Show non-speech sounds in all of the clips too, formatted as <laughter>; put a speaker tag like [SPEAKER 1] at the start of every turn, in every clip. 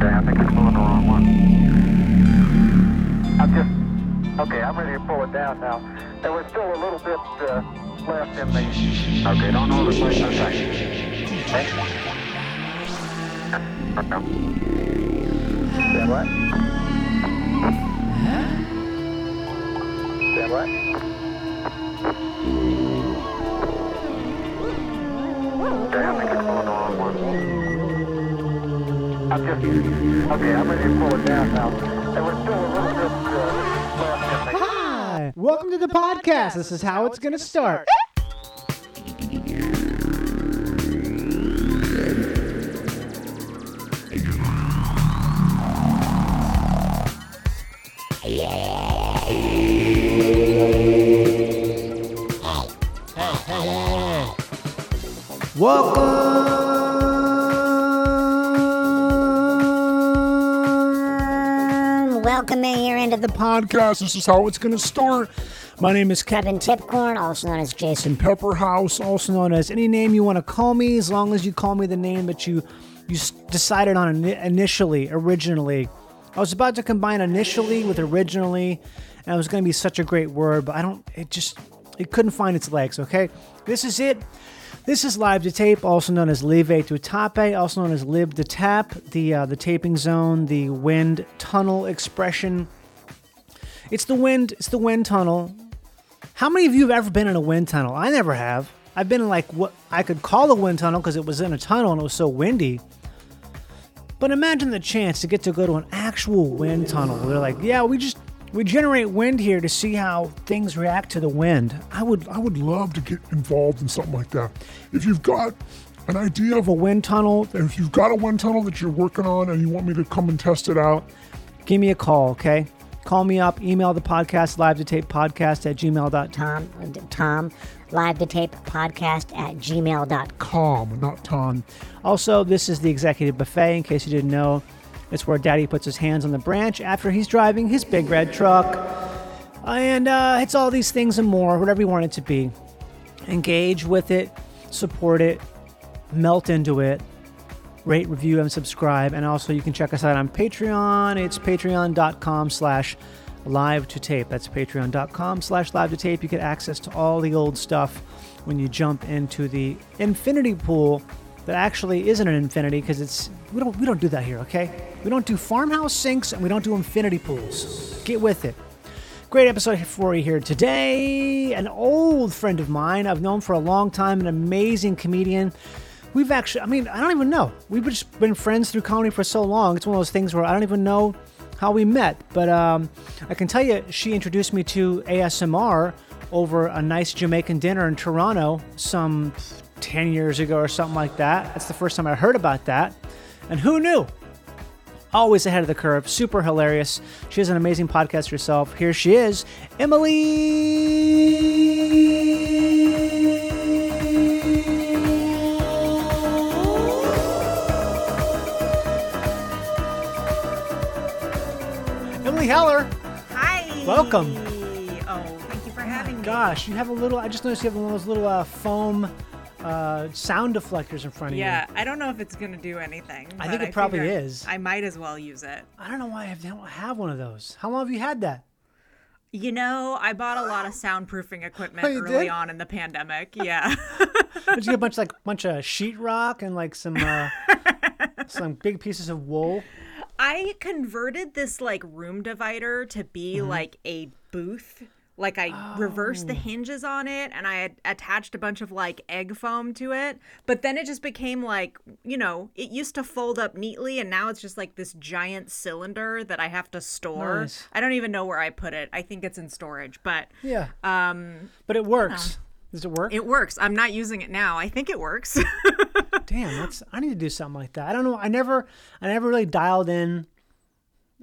[SPEAKER 1] Okay, I think I'm pulling the wrong one. I'm just, okay, I'm ready to pull it down now. There was still a little bit uh, left in the... Okay, don't hold it like that. Okay. Stand what? Stand what? Okay, I think I'm pulling the wrong one. Just, okay, I'm ready to pull it down now. There was still a little bit uh.
[SPEAKER 2] Hi, welcome to the podcast. This is how it's to start.
[SPEAKER 3] Here into the podcast. This is how it's going to start.
[SPEAKER 2] My name is Kevin
[SPEAKER 3] Kevin Tipcorn, also known as Jason.
[SPEAKER 2] Pepperhouse, also known as any name you want to call me, as long as you call me the name that you you decided on initially, originally. I was about to combine initially with originally, and it was going to be such a great word, but I don't. It just it couldn't find its legs. Okay, this is it. This is live to tape, also known as Live to Tape, also known as Live to Tap, the uh, the taping zone, the wind tunnel expression. It's the wind. It's the wind tunnel. How many of you have ever been in a wind tunnel? I never have. I've been in like what I could call a wind tunnel because it was in a tunnel and it was so windy. But imagine the chance to get to go to an actual wind tunnel. They're like, yeah, we just we generate wind here to see how things react to the wind.
[SPEAKER 3] I would, I would love to get involved in something like that. If you've got an idea of
[SPEAKER 2] A wind tunnel,
[SPEAKER 3] if you've got a wind tunnel that you're working on and you want me to come and test it out,
[SPEAKER 2] give me a call, okay? Call me up, email the podcast, live to tape podcast at gmail.com.
[SPEAKER 4] Tom, Tom, live to tape podcast at gmail.com.
[SPEAKER 3] not
[SPEAKER 2] Tom. Also, this is the executive buffet, in case you didn't know. It's where Daddy puts his hands on the branch after he's driving his big red truck. And uh, it's all these things and more, whatever you want it to be. Engage with it, support it, melt into it, rate, review, and subscribe. And also, you can check us out on Patreon. It's patreon.com slash live to tape. That's patreon.com slash live to tape. You get access to all the old stuff when you jump into the infinity pool that actually isn't an infinity because it's we don't we don't do that here, okay? We don't do farmhouse sinks and we don't do infinity pools. Get with it. Great episode for you here today. An old friend of mine I've known for a long time, an amazing comedian. We've actually, I mean, I don't even know. We've just been friends through comedy for so long. It's one of those things where I don't even know how we met. But um, I can tell you, she introduced me to ASMR over a nice Jamaican dinner in Toronto some 10 years ago or something like that. That's the first time I heard about that. And who knew? Always ahead of the curve, super hilarious. She has an amazing podcast herself. Here she is, Emily. Emily Heller.
[SPEAKER 5] Hi.
[SPEAKER 2] Welcome.
[SPEAKER 5] Oh, thank you for having me.
[SPEAKER 2] Gosh, you have a little. I just noticed you have one of those little uh, foam uh, sound deflectors in front of
[SPEAKER 5] Yeah,
[SPEAKER 2] you.
[SPEAKER 5] Yeah, I don't know if it's gonna do anything.
[SPEAKER 2] I think it probably is.
[SPEAKER 5] I might as well use it.
[SPEAKER 2] I don't know why I have- don't have one of those. How long have you had that?
[SPEAKER 5] You know, I bought a lot of soundproofing equipment
[SPEAKER 2] Oh,
[SPEAKER 5] early
[SPEAKER 2] did?
[SPEAKER 5] on in the pandemic. Yeah. <laughs>
[SPEAKER 2] Did you get a bunch like bunch of sheetrock and like some uh, <laughs> some big pieces of wool?
[SPEAKER 5] I converted this like room divider to be
[SPEAKER 2] Mm-hmm.
[SPEAKER 5] like a booth. Like I reversed
[SPEAKER 2] Oh.
[SPEAKER 5] the hinges on it and I had attached a bunch of like egg foam to it. But then it just became like, you know, it used to fold up neatly and now it's just like this giant cylinder that I have to store.
[SPEAKER 2] Nice.
[SPEAKER 5] I don't even know where I put it. I think it's in storage, but
[SPEAKER 2] Yeah,
[SPEAKER 5] um
[SPEAKER 2] but it works. Does it work?
[SPEAKER 5] it works. I'm not using it now. I think it works. <laughs>
[SPEAKER 2] Damn, that's. I need to do something like that. I don't know. I never, I never really dialed in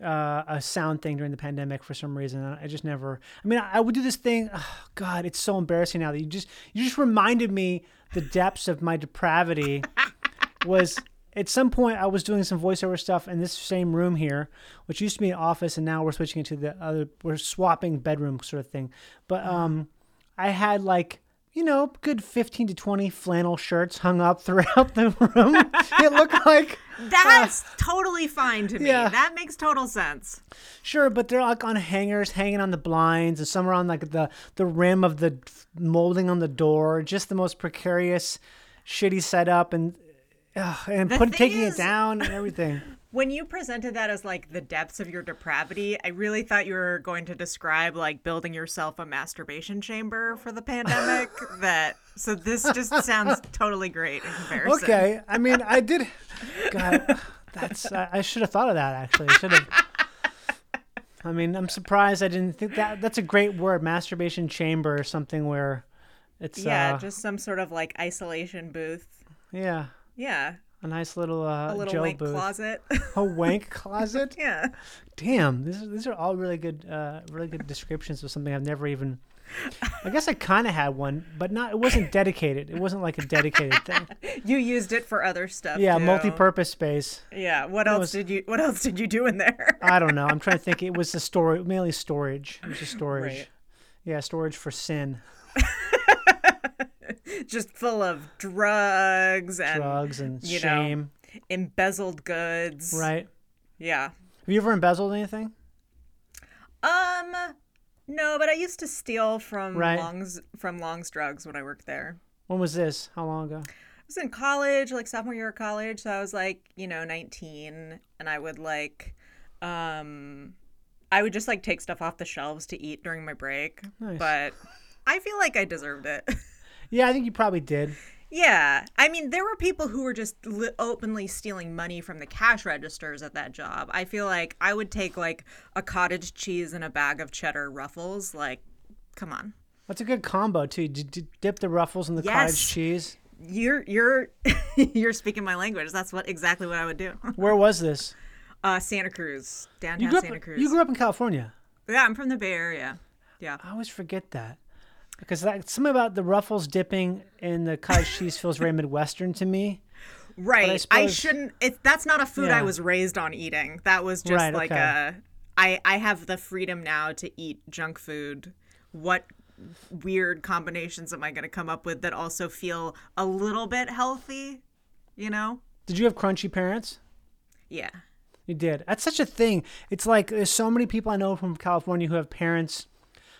[SPEAKER 2] uh, a sound thing during the pandemic for some reason. I I just never. I mean, I, I would do this thing. Oh, God, it's so embarrassing now that you just you just reminded me the depths of my depravity. <laughs> was at some point I was doing some voiceover stuff in this same room here, which used to be an office, and now we're switching it to the other. We're swapping bedroom sort of thing. But um, I had like you know, good 15 to 20 flannel shirts hung up <laughs> throughout the room. it looked <laughs> like
[SPEAKER 5] That's uh, totally fine to me.
[SPEAKER 2] yeah.
[SPEAKER 5] That makes total sense.
[SPEAKER 2] Sure, but they're like on hangers, hanging on the blinds, and some are on like the the rim of the molding on the door. Just the most precarious, shitty setup, and ugh, and put taking
[SPEAKER 5] is-
[SPEAKER 2] it down and everything.
[SPEAKER 5] When you presented that as like the depths of your depravity, I really thought you were going to describe like building yourself a masturbation chamber for the pandemic. <laughs> that so this just sounds totally great in comparison.
[SPEAKER 2] Okay, I mean, I did. <laughs> God, that's I, I should have thought of that actually. I should have. I mean, I'm surprised I didn't think that. That's a great word, masturbation chamber, or something where it's
[SPEAKER 5] Yeah,
[SPEAKER 2] uh,
[SPEAKER 5] just some sort of like isolation booth.
[SPEAKER 2] yeah,
[SPEAKER 5] Yeah,
[SPEAKER 2] a nice little uh,
[SPEAKER 5] a little
[SPEAKER 2] Joe
[SPEAKER 5] wank
[SPEAKER 2] booth,
[SPEAKER 5] closet.
[SPEAKER 2] a wank <laughs> closet.
[SPEAKER 5] yeah.
[SPEAKER 2] Damn, these are, these are all really good, uh, really good descriptions of something I've never even. I guess I kind of had one, but not. It wasn't dedicated. It wasn't like a dedicated thing. <laughs>
[SPEAKER 5] You used it for other stuff.
[SPEAKER 2] Yeah,
[SPEAKER 5] too.
[SPEAKER 2] multi-purpose space.
[SPEAKER 5] Yeah. What else
[SPEAKER 2] was-
[SPEAKER 5] did you What else did you do in there?
[SPEAKER 2] I don't know. I'm trying to think. <laughs> It was the storage, mainly storage. It was just storage.
[SPEAKER 5] Right.
[SPEAKER 2] Yeah, storage for sin,
[SPEAKER 5] Just full of drugs and
[SPEAKER 2] drugs, and
[SPEAKER 5] you know,
[SPEAKER 2] shame.
[SPEAKER 5] embezzled goods.
[SPEAKER 2] Right?
[SPEAKER 5] Yeah.
[SPEAKER 2] Have you ever embezzled anything?
[SPEAKER 5] Um. No, but I used to steal from
[SPEAKER 2] Right.
[SPEAKER 5] Long's from Long's Drugs when I worked there.
[SPEAKER 2] When was this? How long ago?
[SPEAKER 5] I was in college, like sophomore year of college, so I was like, you know, 19 and I would like um I would just like take stuff off the shelves to eat during my break.
[SPEAKER 2] Nice.
[SPEAKER 5] But I feel like I deserved it. <laughs>
[SPEAKER 2] Yeah, I think you probably did.
[SPEAKER 5] yeah. I mean, there were people who were just li- openly stealing money from the cash registers at that job. I feel like I would take like a cottage cheese and a bag of cheddar ruffles. Like, come on.
[SPEAKER 2] That's a good combo too. Did you dip the ruffles in the
[SPEAKER 5] Yes.
[SPEAKER 2] cottage cheese?
[SPEAKER 5] You're you're <laughs> you're speaking my language. That's what exactly what I would do. <laughs>
[SPEAKER 2] Where was this?
[SPEAKER 5] Uh, Santa Cruz, downtown
[SPEAKER 2] grew up.
[SPEAKER 5] Santa Cruz.
[SPEAKER 2] You grew up in California.
[SPEAKER 5] Yeah, I'm from the Bay Area. Yeah.
[SPEAKER 2] I always forget that because that, something about the ruffles dipping in the cottage <laughs> cheese feels very midwestern to me.
[SPEAKER 5] Right. I,
[SPEAKER 2] suppose-
[SPEAKER 5] shouldn't it that's not a food I was raised on eating. That was just
[SPEAKER 2] Right,
[SPEAKER 5] like
[SPEAKER 2] okay.
[SPEAKER 5] a I I have the freedom now to eat junk food. What weird combinations am I going to come up with that also feel a little bit healthy, you know?
[SPEAKER 2] Did you have crunchy parents?
[SPEAKER 5] Yeah.
[SPEAKER 2] You did. That's such a thing. It's like there's so many people I know from California who have parents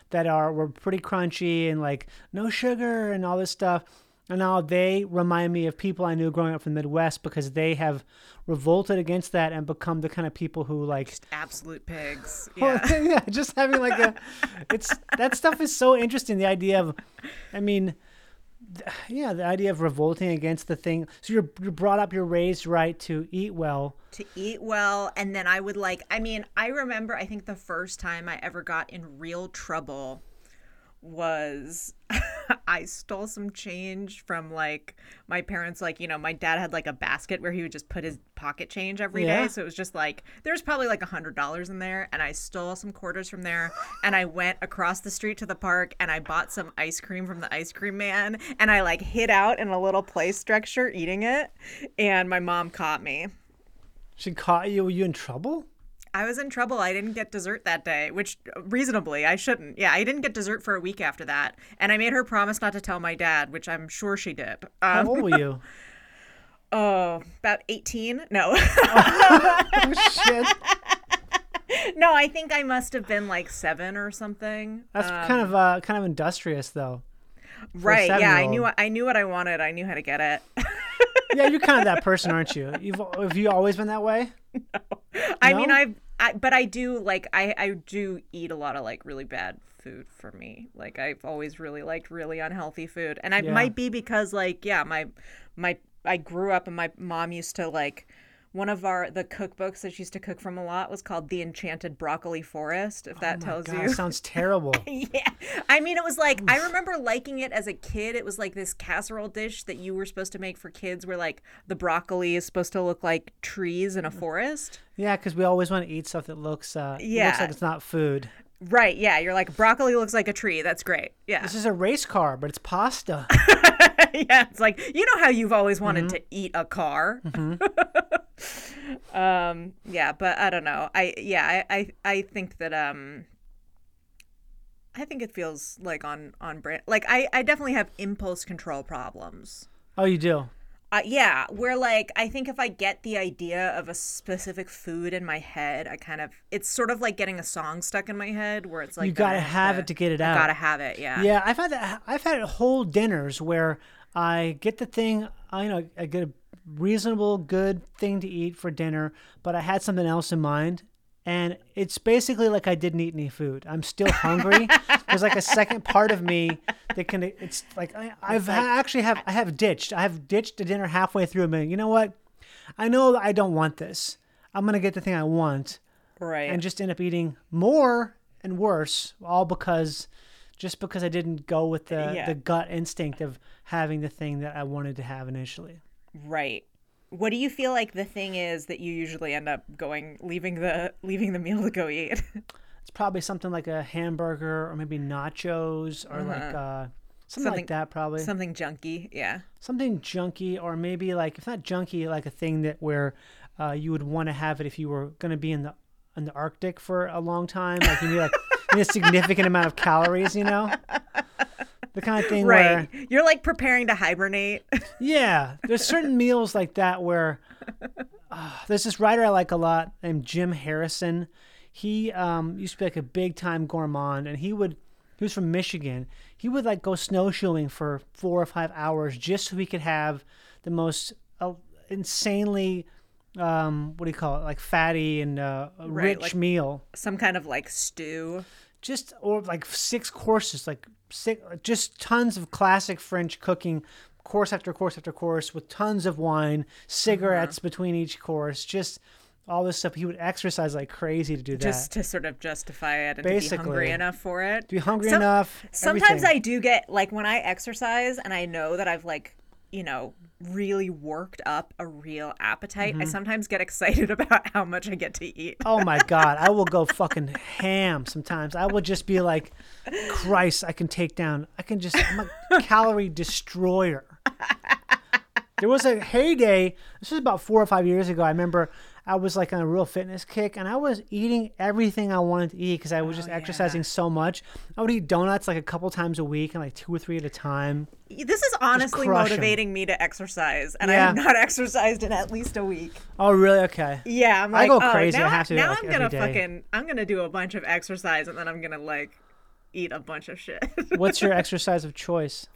[SPEAKER 2] that are were pretty crunchy and like no sugar and all this stuff. And now they remind me of people I knew growing up from the Midwest because they have revolted against that and become the kind of people who like
[SPEAKER 5] Absolute pigs. <laughs>
[SPEAKER 2] Oh, yeah.
[SPEAKER 5] Yeah. <laughs>
[SPEAKER 2] yeah, just having like a it's that stuff is so interesting. The idea of I mean yeah, the idea of revolting against the thing. So you're you're brought up, you're raised right to eat well.
[SPEAKER 5] to eat well and then i would like i mean i remember i think the first time i ever got in real trouble was <laughs> i stole some change from like my parents like you know my dad had like a basket where he would just put his pocket change every day.
[SPEAKER 2] Yeah.
[SPEAKER 5] so it was just like there was probably like a hundred dollars in there and i stole some quarters from there and i went across the street to the park and i bought some ice cream from the ice cream man and i like hid out in a little play structure eating it and my mom caught me
[SPEAKER 2] She caught you. Were you in trouble?
[SPEAKER 5] I was in trouble. I didn't get dessert that day, which reasonably I shouldn't. Yeah, I didn't get dessert for a week after that. And I made her promise not to tell my dad, which I'm sure she did.
[SPEAKER 2] How
[SPEAKER 5] Um,
[SPEAKER 2] old were you? <laughs>
[SPEAKER 5] oh, about 18? No. <laughs>
[SPEAKER 2] oh shit.
[SPEAKER 5] no, I think I must have been like seven or something.
[SPEAKER 2] That's
[SPEAKER 5] Um,
[SPEAKER 2] kind of uh, kind of industrious, though.
[SPEAKER 5] right. Yeah, I knew. I knew what I wanted. I knew how to get it.
[SPEAKER 2] Yeah, you're kind of that <laughs> person, aren't you? You've have you always been that way? No.
[SPEAKER 5] I mean, I've, I, but I do like, I, I do eat a lot of like really bad food for me. Like I've always really liked really unhealthy food, and it
[SPEAKER 2] Yeah.
[SPEAKER 5] might be because like, yeah, my, my, I grew up and my mom used to like, one of our the cookbooks that she used to cook from a lot was called The Enchanted Broccoli Forest. If that
[SPEAKER 2] Oh my
[SPEAKER 5] tells
[SPEAKER 2] God,
[SPEAKER 5] you.
[SPEAKER 2] that sounds <laughs> terrible.
[SPEAKER 5] Yeah. I mean, it was like, I remember liking it as a kid. It was like this casserole dish that you were supposed to make for kids where like the broccoli is supposed to look like trees in a mm. forest.
[SPEAKER 2] Yeah, because we always want to eat stuff that looks uh looks like it's not food.
[SPEAKER 5] Right. Yeah. You're like, broccoli looks like a tree. That's great. Yeah.
[SPEAKER 2] This is a race car, but it's pasta. <laughs>
[SPEAKER 5] yeah. It's like, you know how you've always wanted mm-hmm. to eat a car. Mm-hmm. <laughs> um, yeah. But I don't know. I, yeah, I, I, I think that, um, I think it feels like on on brand. Like I I definitely have impulse control problems.
[SPEAKER 2] Oh, you do.
[SPEAKER 5] Uh, yeah, where like I think if I get the idea of a specific food in my head, I kind of it's sort of like getting a song stuck in my head where it's like
[SPEAKER 2] You gotta
[SPEAKER 5] I
[SPEAKER 2] have it to get it out.
[SPEAKER 5] Gotta have it, yeah.
[SPEAKER 2] Yeah, I've had that. I've had whole dinners where I get the thing. I know I get a reasonable, good thing to eat for dinner, but I had something else in mind, and it's basically like I didn't eat any food. I'm still hungry. <laughs> There's like a second part of me that can. It's like I, I've ha- actually have I have ditched. I have ditched the dinner halfway through. a minute. You know what? I know I don't want this. I'm gonna get the thing I want
[SPEAKER 5] Right.
[SPEAKER 2] and just end up eating more and worse, all because just because I didn't go with the,
[SPEAKER 5] Yeah.
[SPEAKER 2] the gut instinct of having the thing that I wanted to have initially.
[SPEAKER 5] Right. What do you feel like the thing is that you usually end up going leaving the <laughs> leaving the meal to go eat? <laughs>
[SPEAKER 2] It's probably something like a hamburger or maybe nachos or like uh, something,
[SPEAKER 5] Uh-huh. Something-
[SPEAKER 2] like that. Probably
[SPEAKER 5] Something junky, yeah.
[SPEAKER 2] something junky or maybe like if not junky, like a thing that where uh, you would want to have it if you were going to be in the in the Arctic for a long time. Like you need like you need a significant amount of calories. You know. <laughs> The kind of thing where
[SPEAKER 5] Right. You're like preparing to hibernate. <laughs>
[SPEAKER 2] Yeah, there's certain meals like that where uh, there's this writer I like a lot named Jim Harrison. He um, used to be like a big time gourmand, and he would he was from Michigan. He would like go snowshoeing for four or five hours just so he could have the most uh, insanely um, what do you call it like fatty and uh,
[SPEAKER 5] Right,
[SPEAKER 2] rich
[SPEAKER 5] like-
[SPEAKER 2] meal
[SPEAKER 5] Some kind of like stew.
[SPEAKER 2] Just or like six courses, like six, just tons of classic French cooking, course after course after course, with tons of wine, cigarettes
[SPEAKER 5] Uh-huh.
[SPEAKER 2] between each course, just all this stuff. He would exercise like crazy to do that.
[SPEAKER 5] Just to sort of justify it and to be
[SPEAKER 2] Basically.
[SPEAKER 5] hungry enough for it.
[SPEAKER 2] to be hungry
[SPEAKER 5] Some-
[SPEAKER 2] enough.
[SPEAKER 5] Sometimes
[SPEAKER 2] everything.
[SPEAKER 5] I do get like when I exercise and I know that I've like, you know, really worked up a real appetite.
[SPEAKER 2] Mm-hmm.
[SPEAKER 5] I sometimes get excited <laughs> about how much I get to eat.
[SPEAKER 2] Oh my <laughs> god, I will go fucking ham sometimes. I will just be like, Christ, I can take down. I can just. I'm a <laughs> calorie destroyer. There was a heyday. This was about four or five years ago. I remember I was like on a real fitness kick, and I was eating everything I wanted to eat because I was oh, just exercising so much. I would eat donuts like a couple times a week, and like two or three at a time.
[SPEAKER 5] This is honestly motivating me to exercise, and I have not <laughs> exercised in at least a week.
[SPEAKER 2] Oh, really? Okay.
[SPEAKER 5] Yeah, I'm
[SPEAKER 2] I
[SPEAKER 5] like,
[SPEAKER 2] go
[SPEAKER 5] oh,
[SPEAKER 2] crazy. I
[SPEAKER 5] Now,
[SPEAKER 2] have to
[SPEAKER 5] now
[SPEAKER 2] like,
[SPEAKER 5] I'm gonna fucking, I'm gonna do a bunch of exercise, and then I'm gonna like eat a bunch of shit.
[SPEAKER 2] What's your <laughs> exercise of choice?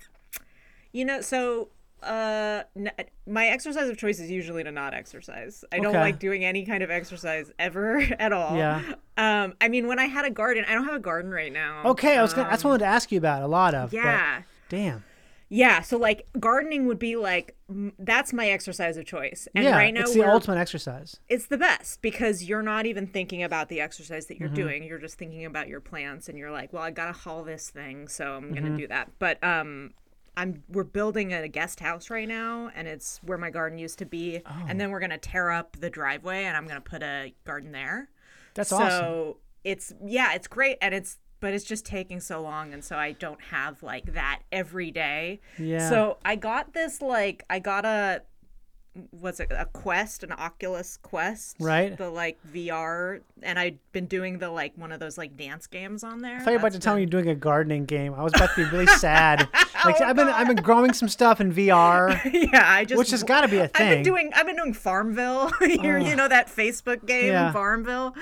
[SPEAKER 5] You know, so uh n- my exercise of choice is usually to not exercise. I don't
[SPEAKER 2] Okay.
[SPEAKER 5] like doing any kind of exercise ever <laughs> at all.
[SPEAKER 2] Yeah.
[SPEAKER 5] Um I mean when I had a garden, I don't have a garden right now.
[SPEAKER 2] Okay, I was gonna. that's what I wanted to ask you about a lot of.
[SPEAKER 5] Um, Yeah.
[SPEAKER 2] damn.
[SPEAKER 5] Yeah, so like gardening would be like m- that's my exercise of choice. And
[SPEAKER 2] yeah,
[SPEAKER 5] right now
[SPEAKER 2] it's the ultimate exercise.
[SPEAKER 5] it's the best because you're not even thinking about the exercise that you're
[SPEAKER 2] Mm-hmm.
[SPEAKER 5] doing. You're just thinking about your plants and you're like, well, I got to haul this thing, so I'm
[SPEAKER 2] Mm-hmm.
[SPEAKER 5] going to do that. But um I'm we're building a guest house right now and it's where my garden used to be
[SPEAKER 2] Oh.
[SPEAKER 5] and then we're going to tear up the driveway and I'm going to put a garden there.
[SPEAKER 2] That's
[SPEAKER 5] so
[SPEAKER 2] awesome.
[SPEAKER 5] it's yeah, it's great and it's but it's just taking so long and so I don't have like that every day.
[SPEAKER 2] Yeah.
[SPEAKER 5] So I got this like I got a what's it a quest an oculus quest
[SPEAKER 2] Right.
[SPEAKER 5] the like vr and i'd been doing the like one of those like dance games on there
[SPEAKER 2] I thought you were about to
[SPEAKER 5] That's
[SPEAKER 2] tell me you're doing a gardening game. I was about to be really sad. <laughs> Like
[SPEAKER 5] Oh,
[SPEAKER 2] I've been I've been growing some stuff in VR, <laughs>
[SPEAKER 5] yeah i just
[SPEAKER 2] which has got to be a
[SPEAKER 5] I've been doing I've been doing Farmville. <laughs> you you know that Facebook game
[SPEAKER 2] Yeah.
[SPEAKER 5] Farmville?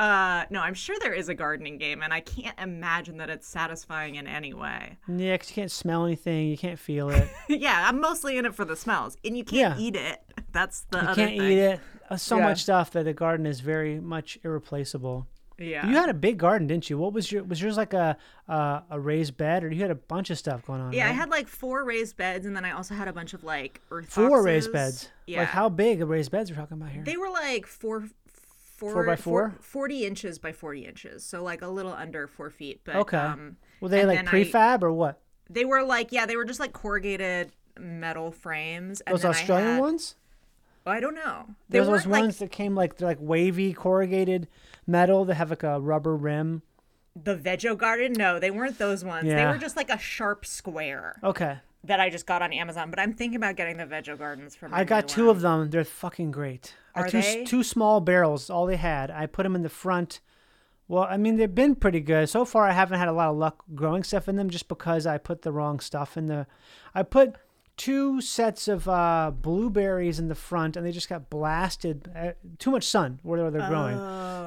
[SPEAKER 5] Uh no, I'm sure there is a gardening game and I can't imagine that it's satisfying in any way.
[SPEAKER 2] yeah because you can't smell anything, you can't feel it,
[SPEAKER 5] yeah, I'm mostly in it for the smells. And you can't
[SPEAKER 2] Yeah.
[SPEAKER 5] eat it. That's the
[SPEAKER 2] you can't
[SPEAKER 5] thing.
[SPEAKER 2] eat it. Uh, so
[SPEAKER 5] Yeah.
[SPEAKER 2] much stuff that the garden is very much irreplaceable.
[SPEAKER 5] Yeah.
[SPEAKER 2] You had a big garden, didn't you? What was your was yours like a uh, a raised bed, or you had a bunch of stuff going on?
[SPEAKER 5] Yeah, I had like four raised beds, and then I also had a bunch of like earth
[SPEAKER 2] four raised beds.
[SPEAKER 5] Yeah,
[SPEAKER 2] Like how big a raised beds we're talking about here?
[SPEAKER 5] they were like four, four,
[SPEAKER 2] Four by four?
[SPEAKER 5] 40 inches by forty inches, so like a little under four feet. But
[SPEAKER 2] Okay.
[SPEAKER 5] um,
[SPEAKER 2] Were they like
[SPEAKER 5] then I-
[SPEAKER 2] prefab or what?
[SPEAKER 5] they were like yeah, they were just like corrugated metal frames. And
[SPEAKER 2] Those Australian
[SPEAKER 5] had-
[SPEAKER 2] ones?
[SPEAKER 5] I don't know. They
[SPEAKER 2] There's
[SPEAKER 5] weren't
[SPEAKER 2] those
[SPEAKER 5] like
[SPEAKER 2] ones that came like they're like wavy corrugated metal that have like a rubber rim.
[SPEAKER 5] the Vego Garden. No, they weren't those ones.
[SPEAKER 2] Yeah.
[SPEAKER 5] They were just like a sharp square
[SPEAKER 2] Okay.
[SPEAKER 5] that I just got on Amazon. But I'm thinking about getting the Vego Gardens from.
[SPEAKER 2] I got two of them. They're fucking great.
[SPEAKER 5] Are
[SPEAKER 2] two,
[SPEAKER 5] they?
[SPEAKER 2] two small barrels, all they had. I put them in the front Well, I mean, they've been pretty good. So far, I haven't had a lot of luck growing stuff in them just because I put the wrong stuff in the. I put two sets of uh, blueberries in the front and they just got blasted. Uh, too much sun where they're growing.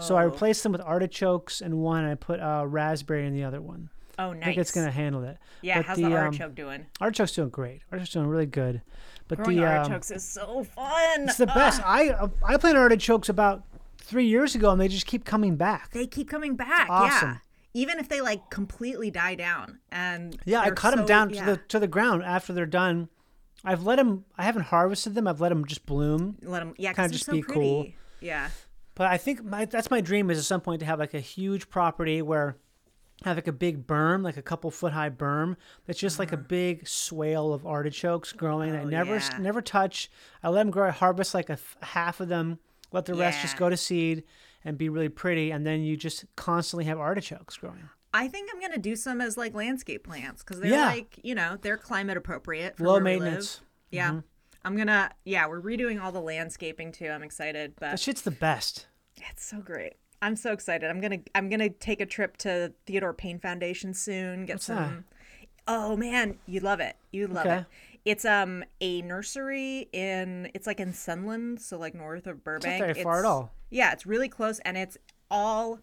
[SPEAKER 2] So I replaced them with artichokes in one and I put uh, raspberry in the other one.
[SPEAKER 5] Oh, nice.
[SPEAKER 2] I think it's going to handle it.
[SPEAKER 5] Yeah,
[SPEAKER 2] But
[SPEAKER 5] how's the,
[SPEAKER 2] um,
[SPEAKER 5] artichoke doing?
[SPEAKER 2] Artichoke's doing great. Artichoke's doing really good. But
[SPEAKER 5] Growing
[SPEAKER 2] the um,
[SPEAKER 5] artichokes is so fun.
[SPEAKER 2] it's the best. <laughs> I I planted artichokes about three years ago, and they just keep coming back.
[SPEAKER 5] They keep coming back. Yeah.
[SPEAKER 2] awesome.
[SPEAKER 5] Even if they like completely die down and
[SPEAKER 2] Yeah, I
[SPEAKER 5] they're
[SPEAKER 2] cut them down
[SPEAKER 5] yeah.
[SPEAKER 2] to the to the ground after they're done. I've let them. I haven't harvested them. I've let them just bloom.
[SPEAKER 5] let them yeah,
[SPEAKER 2] kinda just
[SPEAKER 5] so
[SPEAKER 2] be cool.
[SPEAKER 5] Yeah.
[SPEAKER 2] But I think my, that's my dream is at some point to have like a huge property where I have like a big berm, like a couple foot high berm that's just like a big swale of artichokes growing. that I
[SPEAKER 5] Uh-huh. Oh,
[SPEAKER 2] never
[SPEAKER 5] yeah.
[SPEAKER 2] never touch. I let them grow. I harvest like a half of them. Let the rest just go to seed and be really pretty, and then you just constantly have artichokes growing.
[SPEAKER 5] I think I'm gonna do some as like landscape plants because they're
[SPEAKER 2] Yeah.
[SPEAKER 5] like you know they're climate appropriate for
[SPEAKER 2] Low
[SPEAKER 5] where we live.
[SPEAKER 2] maintenance.
[SPEAKER 5] Yeah,
[SPEAKER 2] Mm-hmm.
[SPEAKER 5] I'm gonna yeah we're redoing all the landscaping too. I'm excited, but That
[SPEAKER 2] shit's the best.
[SPEAKER 5] it's so great. I'm so excited. I'm gonna I'm gonna take a trip to Theodore Payne Foundation soon. Get
[SPEAKER 2] What's
[SPEAKER 5] some. Oh man, you love it. You love
[SPEAKER 2] Okay.
[SPEAKER 5] it. It's um a nursery in it's like in Sunland, so like north of Burbank.
[SPEAKER 2] It's very far at all.
[SPEAKER 5] Yeah, it's really close, and it's all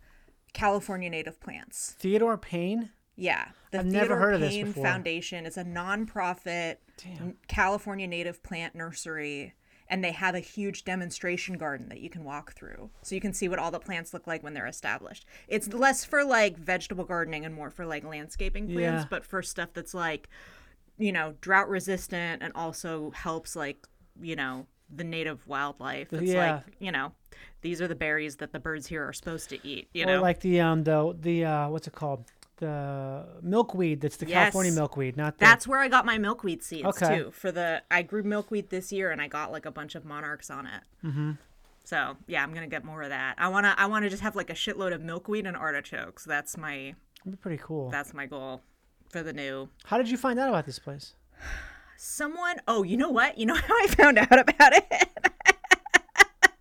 [SPEAKER 5] California native plants.
[SPEAKER 2] Theodore Payne.
[SPEAKER 5] Yeah, the
[SPEAKER 2] I've never
[SPEAKER 5] Theodore
[SPEAKER 2] heard of this
[SPEAKER 5] Payne
[SPEAKER 2] before.
[SPEAKER 5] Foundation is a nonprofit n- California native plant nursery, and they have a huge demonstration garden that you can walk through, so you can see what all the plants look like when they're established. It's less for like vegetable gardening and more for like landscaping plants,
[SPEAKER 2] Yeah.
[SPEAKER 5] but for stuff that's like, you know, drought resistant and also helps like you know the native wildlife. It's
[SPEAKER 2] Yeah.
[SPEAKER 5] like you know, these are the berries that the birds here are supposed to eat. You
[SPEAKER 2] or
[SPEAKER 5] know,
[SPEAKER 2] like the um the the uh what's it called the milkweed that's the California milkweed not the
[SPEAKER 5] That's where I got my milkweed seeds
[SPEAKER 2] Okay.
[SPEAKER 5] too. For the I grew milkweed this year and I got like a bunch of monarchs on it. Mm-hmm. So yeah, I'm gonna get more of that. I wanna I wanna just have like a shitload of milkweed and artichokes. That's my
[SPEAKER 2] That'd be pretty cool.
[SPEAKER 5] that's my goal for the new.
[SPEAKER 2] How did you find out about this place? <sighs>
[SPEAKER 5] Someone oh you know what you know <laughs> how I found out about it. <laughs>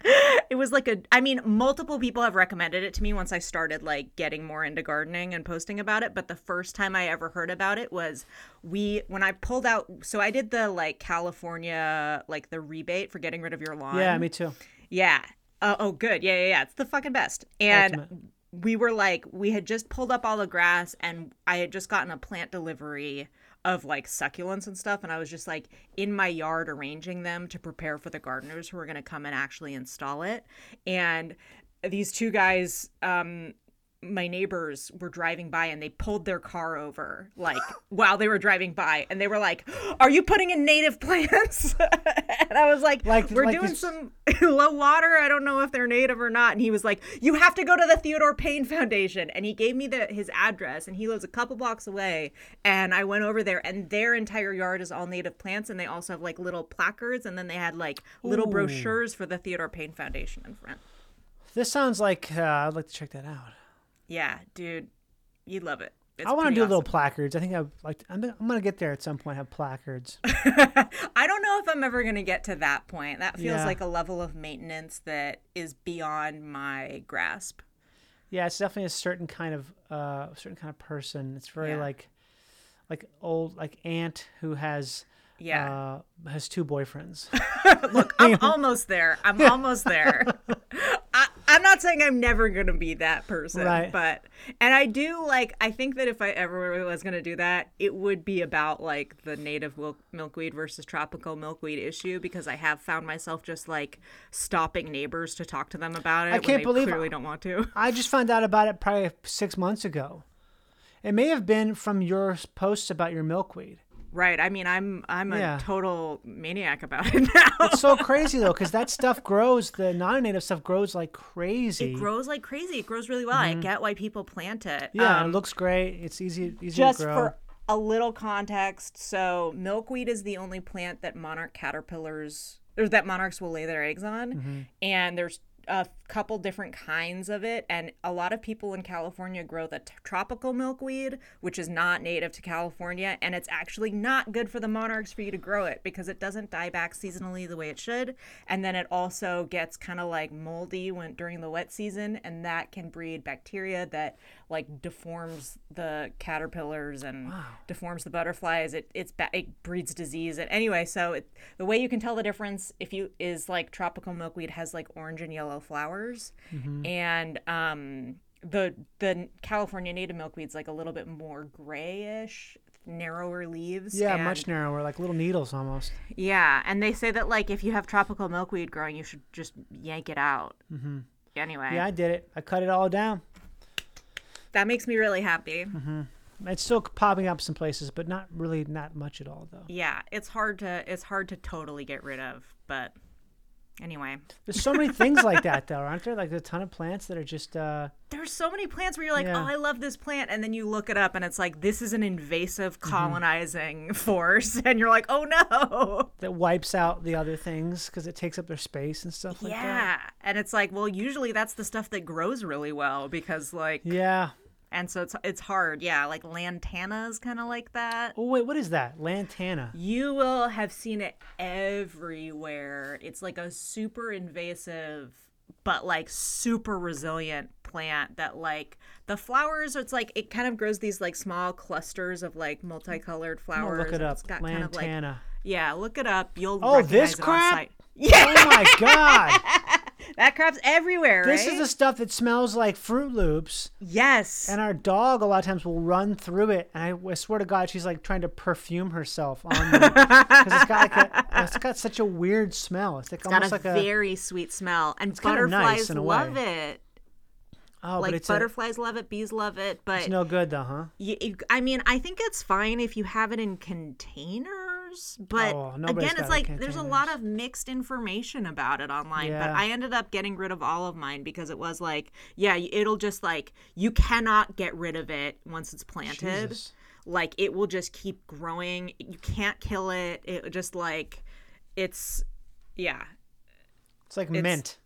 [SPEAKER 5] <laughs> It was like a I mean multiple people have recommended it to me once I started like getting more into gardening and posting about it, but the first time I ever heard about it was we when I pulled out so I did the like California like the rebate for getting rid of your lawn.
[SPEAKER 2] Yeah, me too.
[SPEAKER 5] Yeah. Uh, oh, good. Yeah, yeah, yeah. It's the fucking best. And
[SPEAKER 2] Ultimate.
[SPEAKER 5] we were like, we had just pulled up all the grass, and I had just gotten a plant delivery of like succulents and stuff, and I was just like in my yard arranging them to prepare for the gardeners who were going to come and actually install it. And these two guys, um, my neighbors were driving by and they pulled their car over like <gasps> while they were driving by and they were like are you putting in native plants? <laughs> And i was like,
[SPEAKER 2] Like-
[SPEAKER 5] we're
[SPEAKER 2] like
[SPEAKER 5] doing some <laughs> low water. I don't know if they're native or not. And he was like you have to go to the theodore payne foundation. And he gave me the his address and he lives a couple blocks away. And i went over there and their entire yard is all native plants and they also have like little placards and then they had like little
[SPEAKER 2] Ooh.
[SPEAKER 5] brochures for the theodore payne foundation in front.
[SPEAKER 2] This sounds like uh, I'd like to check that out.
[SPEAKER 5] Yeah dude you'd love it it's
[SPEAKER 2] I want to do little placards. I think I'd like. To, I'm, I'm gonna get there at some point. Have placards. <laughs>
[SPEAKER 5] I don't know if I'm ever going to get to that point. That feels
[SPEAKER 2] Yeah.
[SPEAKER 5] like a level of maintenance that is beyond my grasp.
[SPEAKER 2] Yeah, it's definitely a certain kind of uh, certain kind of person. It's very
[SPEAKER 5] Yeah.
[SPEAKER 2] like like old like aunt who has
[SPEAKER 5] Yeah.
[SPEAKER 2] uh, has two boyfriends. <laughs>
[SPEAKER 5] Look, I'm <laughs> almost there. I'm almost there. <laughs> I, I'm not saying I'm never going to be that person,
[SPEAKER 2] Right.
[SPEAKER 5] but, and I do like, I think that if I ever was going to do that, it would be about like the native milkweed versus tropical milkweed issue because I have found myself just like stopping neighbors to talk to them about it. I
[SPEAKER 2] can't believe-
[SPEAKER 5] clearly don't want to.
[SPEAKER 2] I just found out about it probably six months ago. It may have been from your posts about your milkweed.
[SPEAKER 5] Right. I mean, I'm I'm a
[SPEAKER 2] Yeah.
[SPEAKER 5] total maniac about it <laughs> now.
[SPEAKER 2] It's so crazy though, because that stuff grows. The non-native stuff grows like crazy.
[SPEAKER 5] It grows like crazy. It grows really well. I get why people plant it.
[SPEAKER 2] Mm-hmm. yeah,
[SPEAKER 5] Um,
[SPEAKER 2] it looks great. It's easy, easy
[SPEAKER 5] just
[SPEAKER 2] to grow.
[SPEAKER 5] Just for a little context, so milkweed is the only plant that monarch caterpillars or that monarchs will lay their eggs on,
[SPEAKER 2] Mm-hmm.
[SPEAKER 5] and there's a couple different kinds of it, and a lot of people in California grow the t- tropical milkweed, which is not native to California, and it's actually not good for the monarchs for you to grow it because it doesn't die back seasonally the way it should, and then it also gets kind of like moldy when during the wet season, and that can breed bacteria that like deforms the caterpillars and deforms the butterflies. It it's ba- it breeds disease. And anyway, so it, the way you can tell the difference if you is like tropical milkweed has like orange and yellow flowers, and um the the California native milkweed's like a little bit more grayish, narrower leaves.
[SPEAKER 2] Yeah,
[SPEAKER 5] and-
[SPEAKER 2] much narrower, like little needles almost.
[SPEAKER 5] yeah, and they say that like if you have tropical milkweed growing, you should just yank it out. Mm-hmm. Anyway,
[SPEAKER 2] Yeah, I did it. I cut it all down.
[SPEAKER 5] that makes me really happy.
[SPEAKER 2] It's still popping up some places, but not really not much at all though.
[SPEAKER 5] Yeah, it's hard to it's hard to totally get rid of, but anyway,
[SPEAKER 2] There's so many things like that though, aren't there? Like a ton of plants that are just uh
[SPEAKER 5] there's so many plants where you're like,
[SPEAKER 2] Yeah.
[SPEAKER 5] "Oh, I love this plant." And then you look it up and it's like this is an invasive colonizing <laughs> force and you're like, "Oh no."
[SPEAKER 2] that wipes out the other things because it takes up their space and stuff like that. yeah.
[SPEAKER 5] And it's like, well, usually that's the stuff that grows really well because like
[SPEAKER 2] Yeah.
[SPEAKER 5] And so it's it's hard. Yeah, like lantana is kind of like that.
[SPEAKER 2] Oh wait, what is that? Lantana.
[SPEAKER 5] You will have seen it everywhere. It's like a super invasive but like super resilient plant that like the flowers it's like it kind of grows these like small clusters of like multicolored flowers.
[SPEAKER 2] look it up.
[SPEAKER 5] It's got kind of like
[SPEAKER 2] Lantana.
[SPEAKER 5] yeah, look it up. You'll
[SPEAKER 2] Oh,
[SPEAKER 5] recognize
[SPEAKER 2] this crap? <laughs>
[SPEAKER 5] Yeah,
[SPEAKER 2] Oh my god! <laughs>
[SPEAKER 5] that crap's everywhere.
[SPEAKER 2] this
[SPEAKER 5] right?
[SPEAKER 2] is the stuff that smells like Fruit Loops,
[SPEAKER 5] yes.
[SPEAKER 2] and our dog a lot of times will run through it. And I, I swear to God, she's like trying to perfume herself on because it's got like a, <laughs> it's got such a weird smell. It's like
[SPEAKER 5] It's got a
[SPEAKER 2] like a
[SPEAKER 5] very sweet smell, and
[SPEAKER 2] kinda nice
[SPEAKER 5] butterflies love it.
[SPEAKER 2] oh, but
[SPEAKER 5] like
[SPEAKER 2] it's a,
[SPEAKER 5] butterflies love it, bees love it, but
[SPEAKER 2] it's no good though, huh?
[SPEAKER 5] You- I mean, I think it's fine if you have it in containers, but
[SPEAKER 2] Oh,
[SPEAKER 5] again, it's like there's a lot of mixed information about it online. But I ended up getting rid of all of mine because it was like, yeah, it'll just like you cannot get rid of it once it's planted.
[SPEAKER 2] Jesus.
[SPEAKER 5] Like it will just keep growing. You can't kill it. It just like it's yeah
[SPEAKER 2] It's like mint.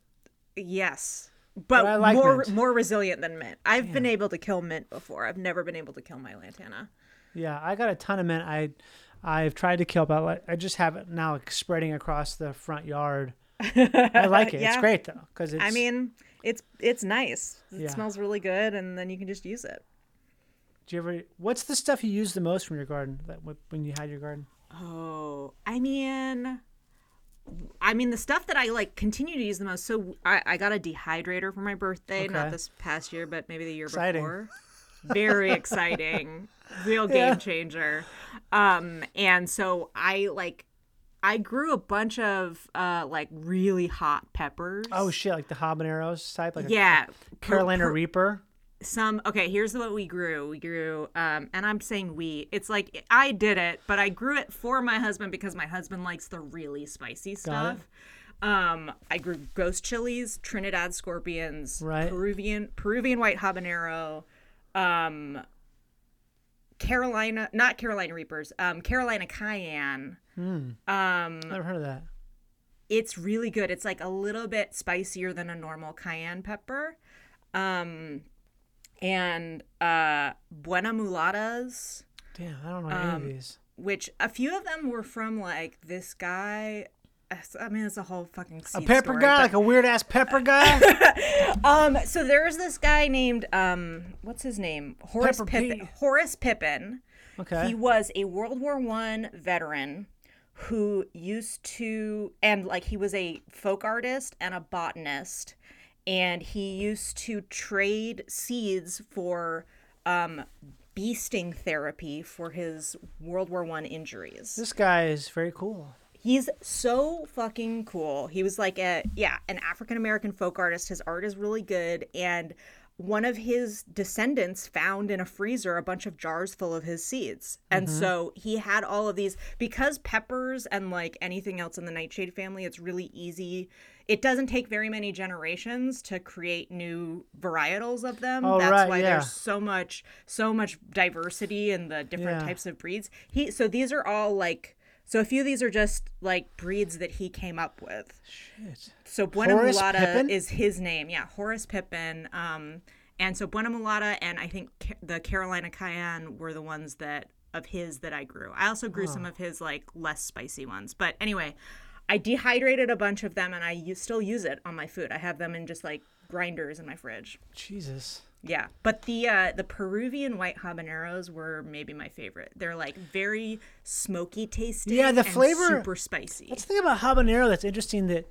[SPEAKER 5] yes. But,
[SPEAKER 2] I like
[SPEAKER 5] more
[SPEAKER 2] mint.
[SPEAKER 5] more resilient than mint. I've been able to kill mint before. I've never been able to kill my lantana.
[SPEAKER 2] Yeah, I got a ton of mint. I I've tried to kill, but like, I just have it now like, spreading across the front yard. <laughs> I like it. It's great though because it's.
[SPEAKER 5] I mean, it's it's nice. It
[SPEAKER 2] Yeah.
[SPEAKER 5] smells really good, and then you can just use it.
[SPEAKER 2] do you ever? What's the stuff you use the most from your garden? That when you had your garden?
[SPEAKER 5] Oh, I mean, I mean the stuff that I like continue to use the most. So I, I got a dehydrator for my birthday,
[SPEAKER 2] Okay.
[SPEAKER 5] not this past year, but maybe the year
[SPEAKER 2] Exciting.
[SPEAKER 5] before. Very exciting, real game
[SPEAKER 2] Yeah.
[SPEAKER 5] changer. Um, and so I like. I grew a bunch of uh like really hot peppers.
[SPEAKER 2] Oh shit! Like the habaneros type, like
[SPEAKER 5] yeah,
[SPEAKER 2] a Carolina
[SPEAKER 5] Per- per-
[SPEAKER 2] Reaper.
[SPEAKER 5] some okay here's what we grew we grew um and i'm saying we it's like i did it but i grew it for my husband because my husband likes the really spicy stuff um i grew ghost chilies trinidad scorpions
[SPEAKER 2] Right.
[SPEAKER 5] peruvian peruvian white habanero um carolina not carolina reapers um carolina cayenne um
[SPEAKER 2] Never heard of that.
[SPEAKER 5] it's really good. It's like a little bit spicier than a normal cayenne pepper. Um and uh Buena Mulatas,
[SPEAKER 2] Damn, I don't know any
[SPEAKER 5] Um,
[SPEAKER 2] of these.
[SPEAKER 5] which a few of them were from like this guy I mean, it's a whole fucking
[SPEAKER 2] A pepper
[SPEAKER 5] story,
[SPEAKER 2] guy,
[SPEAKER 5] but-
[SPEAKER 2] like a weird ass pepper guy. <laughs>
[SPEAKER 5] Um, so there's this guy named um, what's his name? Horace
[SPEAKER 2] Pepper
[SPEAKER 5] Pippin.
[SPEAKER 2] Pig.
[SPEAKER 5] Horace Pippin.
[SPEAKER 2] Okay.
[SPEAKER 5] He was a World War One veteran who used to, and like he was a folk artist and a botanist, and he used to trade seeds for um, bee sting therapy for his World War One injuries.
[SPEAKER 2] this guy is very cool.
[SPEAKER 5] He's so fucking cool. He was like a yeah, an African American folk artist. His art is really good and one of his descendants found in a freezer a bunch of jars full of his seeds. And mm-hmm. so he had all of these because peppers and like anything else in the nightshade family, it's really easy. It doesn't take very many generations to create new varietals of them.
[SPEAKER 2] Oh,
[SPEAKER 5] That's
[SPEAKER 2] right,
[SPEAKER 5] why
[SPEAKER 2] yeah.
[SPEAKER 5] there's so much so much diversity in the different
[SPEAKER 2] Yeah.
[SPEAKER 5] types of breeds. He so these are all like So a few of these are just like breeds that he came up with.
[SPEAKER 2] Shit.
[SPEAKER 5] So Buena
[SPEAKER 2] Horace
[SPEAKER 5] Mulata
[SPEAKER 2] Pippin?
[SPEAKER 5] is his name. Yeah, Horace Pippin. Um, and so Buena Mulata and I think Ca- the Carolina Cayenne were the ones that of his that I grew. I also grew some of his like less spicy ones. But anyway, I dehydrated a bunch of them and I u- still use it on my food. I have them in just like grinders in my fridge.
[SPEAKER 2] Jesus.
[SPEAKER 5] Yeah, but the uh, the Peruvian white habaneros were maybe my favorite. They're like very smoky tasting.
[SPEAKER 2] Yeah, the
[SPEAKER 5] and
[SPEAKER 2] flavor-
[SPEAKER 5] super spicy.
[SPEAKER 2] That's the thing about habanero that's interesting that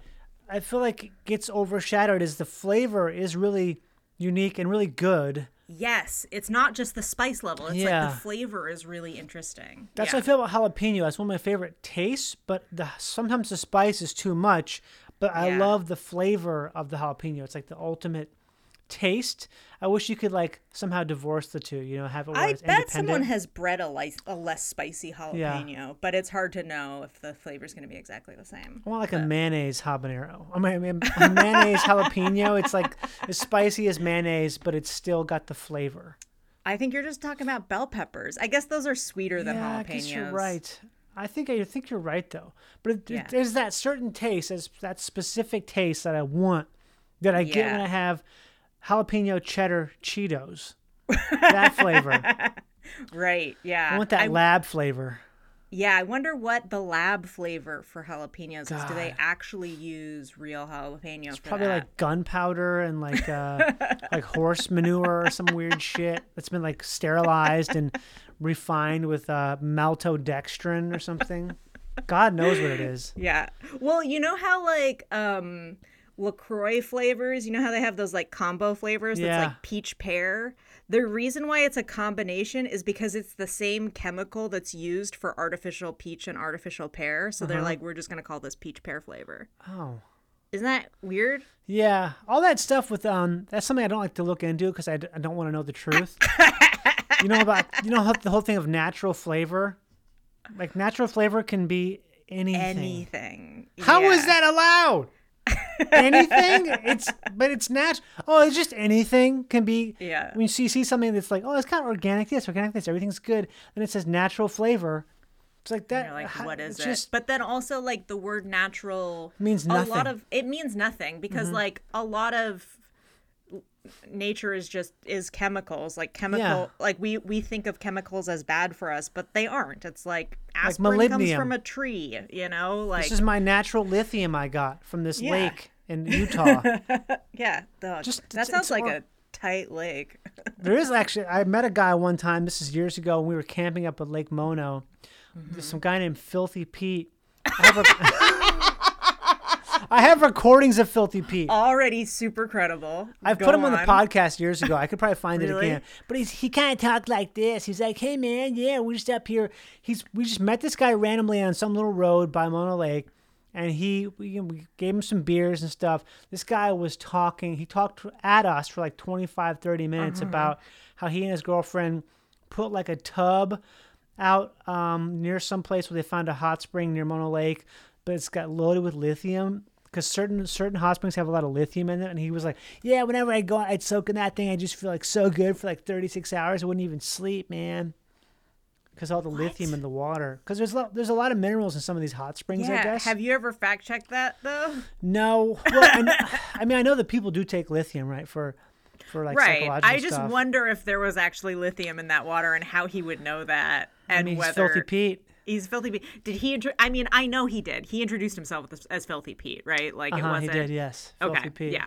[SPEAKER 2] I feel like gets overshadowed is the flavor is really unique and really good.
[SPEAKER 5] Yes, it's not just the spice level. It's like
[SPEAKER 2] Yeah.
[SPEAKER 5] the flavor is really interesting.
[SPEAKER 2] That's
[SPEAKER 5] yeah.
[SPEAKER 2] what I feel about jalapeno. That's one of my favorite tastes, but the sometimes the spice is too much. But I
[SPEAKER 5] Yeah.
[SPEAKER 2] love the flavor of the jalapeno. It's like the ultimate taste. I wish you could like somehow divorce the two. You know, have it
[SPEAKER 5] I bet someone has bred a, lice, a less spicy jalapeno, but it's hard to know if the flavor is going to be exactly the same.
[SPEAKER 2] I want like a mayonnaise habanero. I mean, I mean, <laughs> a mayonnaise jalapeno. It's like as spicy as mayonnaise, but it's still got the flavor.
[SPEAKER 5] I think you're just talking about bell peppers. I guess those are sweeter than
[SPEAKER 2] yeah,
[SPEAKER 5] jalapenos.
[SPEAKER 2] I guess you're right. I think I think you're right though. But it,
[SPEAKER 5] Yeah.
[SPEAKER 2] there's that certain taste, there's that specific taste that I want that I get when I have jalapeno cheddar Cheetos. <laughs> that flavor.
[SPEAKER 5] Right, yeah.
[SPEAKER 2] I want that lab flavor.
[SPEAKER 5] Yeah, I wonder what the lab flavor for jalapenos is. Do they actually use real jalapeno for
[SPEAKER 2] Probably
[SPEAKER 5] that?
[SPEAKER 2] like gunpowder and like uh, <laughs> like horse manure or some weird shit that's been like sterilized and refined with uh, maltodextrin or something. God knows what it is.
[SPEAKER 5] Yeah. Well, you know how like um LaCroix flavors, you know how they have those like combo flavors
[SPEAKER 2] Yeah.
[SPEAKER 5] that's like peach pear? The reason why it's a combination is because it's the same chemical that's used for artificial peach and artificial pear. So
[SPEAKER 2] Uh-huh.
[SPEAKER 5] they're like, we're just gonna call this peach pear flavor.
[SPEAKER 2] Oh.
[SPEAKER 5] Isn't that weird?
[SPEAKER 2] Yeah, all that stuff with um, that's something I don't like to look into because I, d- I don't want to know the truth. <laughs> you know about you know the whole thing of natural flavor, like natural flavor can be anything.
[SPEAKER 5] Anything.
[SPEAKER 2] How is
[SPEAKER 5] Yeah.
[SPEAKER 2] that allowed? Anything? <laughs> It's but it's natural. Oh, it's just anything can be.
[SPEAKER 5] Yeah.
[SPEAKER 2] When you see, see something that's like, oh, it's kind of organic. This, organic. This, everything's good. Then it says natural flavor. It's like that.
[SPEAKER 5] You're like,
[SPEAKER 2] how-
[SPEAKER 5] what is it?
[SPEAKER 2] Just
[SPEAKER 5] but then also like the word natural
[SPEAKER 2] Means
[SPEAKER 5] A lot.
[SPEAKER 2] Mm-hmm.
[SPEAKER 5] of it means nothing because like a lot of nature is just is chemicals like chemical
[SPEAKER 2] Yeah.
[SPEAKER 5] like we we think of chemicals as bad for us but they aren't it's like aspirin comes from a tree you know like
[SPEAKER 2] this is my natural lithium I got from this
[SPEAKER 5] Yeah.
[SPEAKER 2] lake in <laughs> Utah.
[SPEAKER 5] yeah
[SPEAKER 2] Just-
[SPEAKER 5] that sounds like a tight lake
[SPEAKER 2] There is <laughs> actually. I met a guy one time. This is years ago. when We were camping up at Lake Mono. There's mm-hmm. some guy named Filthy Pete. <laughs> I have, rec- I have recordings of Filthy Pete.
[SPEAKER 5] already super credible
[SPEAKER 2] I've
[SPEAKER 5] Go
[SPEAKER 2] put him on the podcast years ago. I could probably find it again. But he's he kind of talked like this. He's like, "Hey man, yeah, we're just up here." He's we just met this guy randomly on some little road by Mono Lake, and he we, we gave him some beers and stuff. This guy was talking. He talked at us for like 25, 30 minutes
[SPEAKER 5] Uh-huh.
[SPEAKER 2] about how he and his girlfriend put like a tub out um, near some place where they found a hot spring near Mono Lake, but it's got loaded with lithium. Because certain certain hot springs have a lot of lithium in it, and he was like, "Yeah, whenever I go, I'd soak in that thing. I just feel like so good for like 36 hours. I wouldn't even sleep, man." Because all the lithium in the water. Because there's a lot, there's a lot of minerals in some of these hot springs. I
[SPEAKER 5] yeah
[SPEAKER 2] guess.
[SPEAKER 5] have you ever fact checked that though
[SPEAKER 2] no. Well, I, kn- I mean, I know that people do take lithium, right, for for like
[SPEAKER 5] right
[SPEAKER 2] psychological
[SPEAKER 5] i just
[SPEAKER 2] stuff.
[SPEAKER 5] wonder if there was actually lithium in that water and how he would know that and
[SPEAKER 2] I mean, he's
[SPEAKER 5] whether
[SPEAKER 2] filthy Pete.
[SPEAKER 5] He's filthy Pete. Did he? Intro- I mean, I know he did. He introduced himself as, filthy Pete, right? Like it
[SPEAKER 2] Uh-huh,
[SPEAKER 5] wasn't.
[SPEAKER 2] he did, yes. Filthy
[SPEAKER 5] Okay.
[SPEAKER 2] Pete.
[SPEAKER 5] Yeah.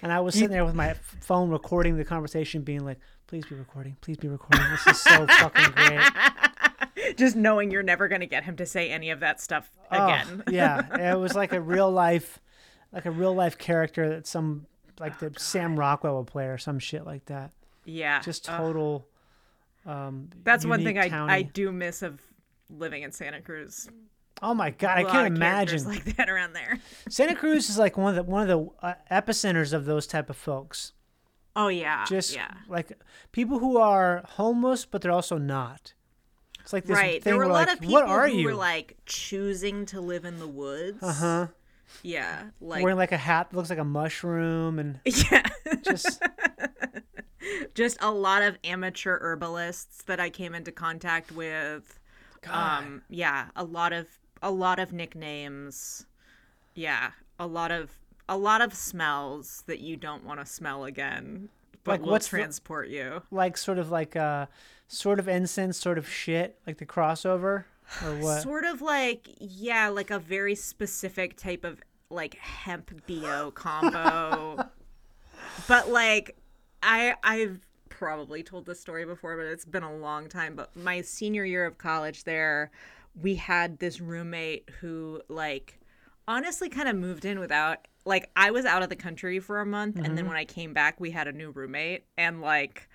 [SPEAKER 2] And I was sitting there with my phone recording the conversation, being like, "Please be recording. Please be recording. This is so <laughs> fucking great."
[SPEAKER 5] Just knowing you're never gonna get him to say any of that stuff
[SPEAKER 2] Oh,
[SPEAKER 5] again.
[SPEAKER 2] yeah, <laughs> it was like a real life, like a real life character that some like the Sam Rockwell would play or some shit like that.
[SPEAKER 5] yeah.
[SPEAKER 2] Just total. Um,
[SPEAKER 5] That's one thing
[SPEAKER 2] unique
[SPEAKER 5] I I do miss of living in Santa Cruz.
[SPEAKER 2] Oh my god, I can't imagine. <laughs>
[SPEAKER 5] like that around there.
[SPEAKER 2] Santa Cruz is like one of the one of the uh, epicenters of those type of folks.
[SPEAKER 5] Oh yeah.
[SPEAKER 2] Just
[SPEAKER 5] yeah.
[SPEAKER 2] like people who are homeless, but they're also not. It's like this
[SPEAKER 5] right.
[SPEAKER 2] Thing
[SPEAKER 5] there were a lot
[SPEAKER 2] like,
[SPEAKER 5] of people who
[SPEAKER 2] you?
[SPEAKER 5] were like choosing to live in the woods.
[SPEAKER 2] uh huh.
[SPEAKER 5] Yeah. Like
[SPEAKER 2] Wearing like a hat that looks like a mushroom and <laughs>
[SPEAKER 5] yeah.
[SPEAKER 2] just <laughs>
[SPEAKER 5] just a lot of amateur herbalists that I came into contact with. Um, yeah, a lot of a lot of nicknames. Yeah, a lot of a lot of smells that you don't want to smell again, but
[SPEAKER 2] Like,
[SPEAKER 5] will
[SPEAKER 2] what's the-
[SPEAKER 5] transport you.
[SPEAKER 2] Like sort of like uh sort of incense, sort of shit, like the crossover or <sighs> what?
[SPEAKER 5] Sort of like yeah, like a very specific type of like hemp bio combo. <laughs> but like I I've probably told this story before, but it's been a long time. But my senior year of college there, we had this roommate who like honestly kind of moved in without like I was out of the country for a month and then when I came back we had a new roommate and like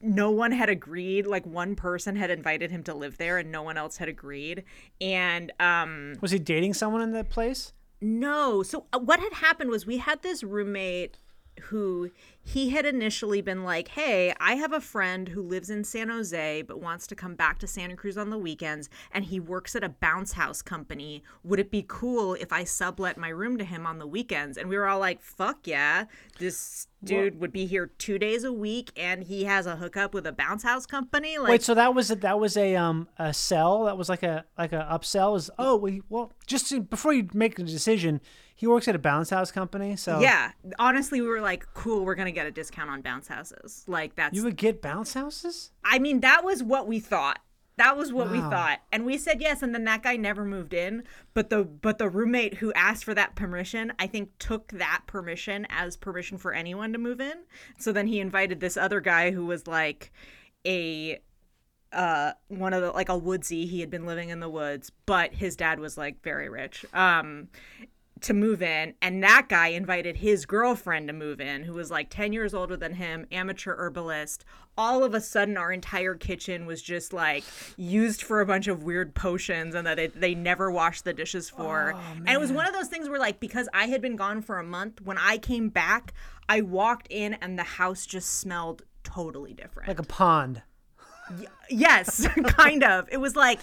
[SPEAKER 5] no one had agreed like one person had invited him to live there and no one else had agreed and um
[SPEAKER 2] Was he dating someone in that place?
[SPEAKER 5] no. So uh, what had happened was we had this roommate who he had initially been like, "Hey, I have a friend who lives in San Jose but wants to come back to Santa Cruz on the weekends and he works at a bounce house company. Would it be cool if I sublet my room to him on the weekends?" And we were all like, "Fuck yeah. This dude would be here 2 days a week and he has a hookup with a bounce house company." Like
[SPEAKER 2] Wait, so that was a, that was a um a sell that was like a like a upsell was oh we well just to, before you make the decision he works at a bounce house company so
[SPEAKER 5] yeah, honestly, we were like, "Cool, we're going to get a discount on bounce houses." Like that's
[SPEAKER 2] you would get bounce houses
[SPEAKER 5] I mean, that was what we thought. That was what we thought. And we said yes and then that guy never moved in, but the but the roommate who asked for that permission, I think took that permission as permission for anyone to move in. So then he invited this other guy who was like a uh one of the like a woodsy he had been living in the woods but his dad was like very rich um to move in and that guy invited his girlfriend to move in who was like 10 years older than him amateur herbalist. All of a sudden our entire kitchen was just like used for a bunch of weird potions and that it, they never washed the dishes for. Oh, and it was one of those things where like because i had been gone for a month when i came back i walked in and the house just smelled totally different.
[SPEAKER 2] Like a pond.
[SPEAKER 5] Yes, <laughs> kind of. It was like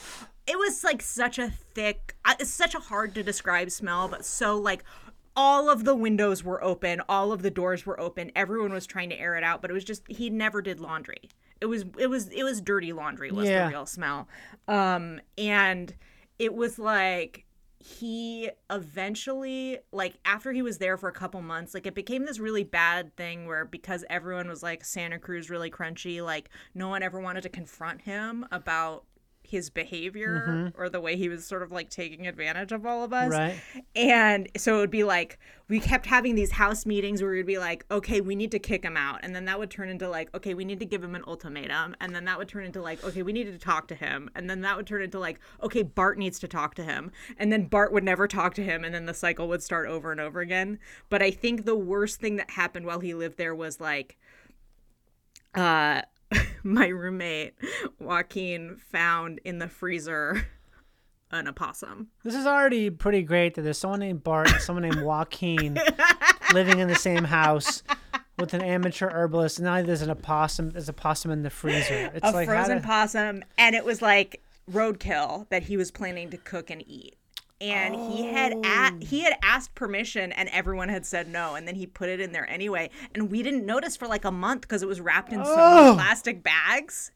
[SPEAKER 5] it was like such a thick uh, it's such a hard to describe smell, but so like all of the windows were open, all of the doors were open. Everyone was trying to air it out, but it was just he never did laundry. It was it was it was dirty laundry was
[SPEAKER 2] Yeah.
[SPEAKER 5] the real smell. Um and it was like he eventually like after he was there for a couple months like it became this really bad thing where because everyone was like santa cruz really crunchy like no one ever wanted to confront him about his behavior or the way he was sort of like taking advantage of all of us.
[SPEAKER 2] Right.
[SPEAKER 5] and so it would be like we kept having these house meetings where we'd be like okay we need to kick him out. And then that would turn into like okay we need to give him an ultimatum. And then that would turn into like okay we needed to talk to him. And then that would turn into like okay bart needs to talk to him. And then bart would never talk to him and then the cycle would start over and over again. But i think the worst thing that happened while he lived there was like uh <laughs> my roommate joaquin found in the freezer an opossum.
[SPEAKER 2] This is already pretty great that there's someone named Bart and someone named Joaquin living in the same house with an amateur herbalist and now there's an opossum there's a possum in the freezer. It's
[SPEAKER 5] a
[SPEAKER 2] like
[SPEAKER 5] frozen
[SPEAKER 2] to-
[SPEAKER 5] possum and it was like roadkill that he was planning to cook and eat and he had a- he oh. had asked permission and everyone had said no and then he put it in there anyway. And we didn't notice for like a month because it was wrapped in so many
[SPEAKER 2] Oh.
[SPEAKER 5] plastic bags.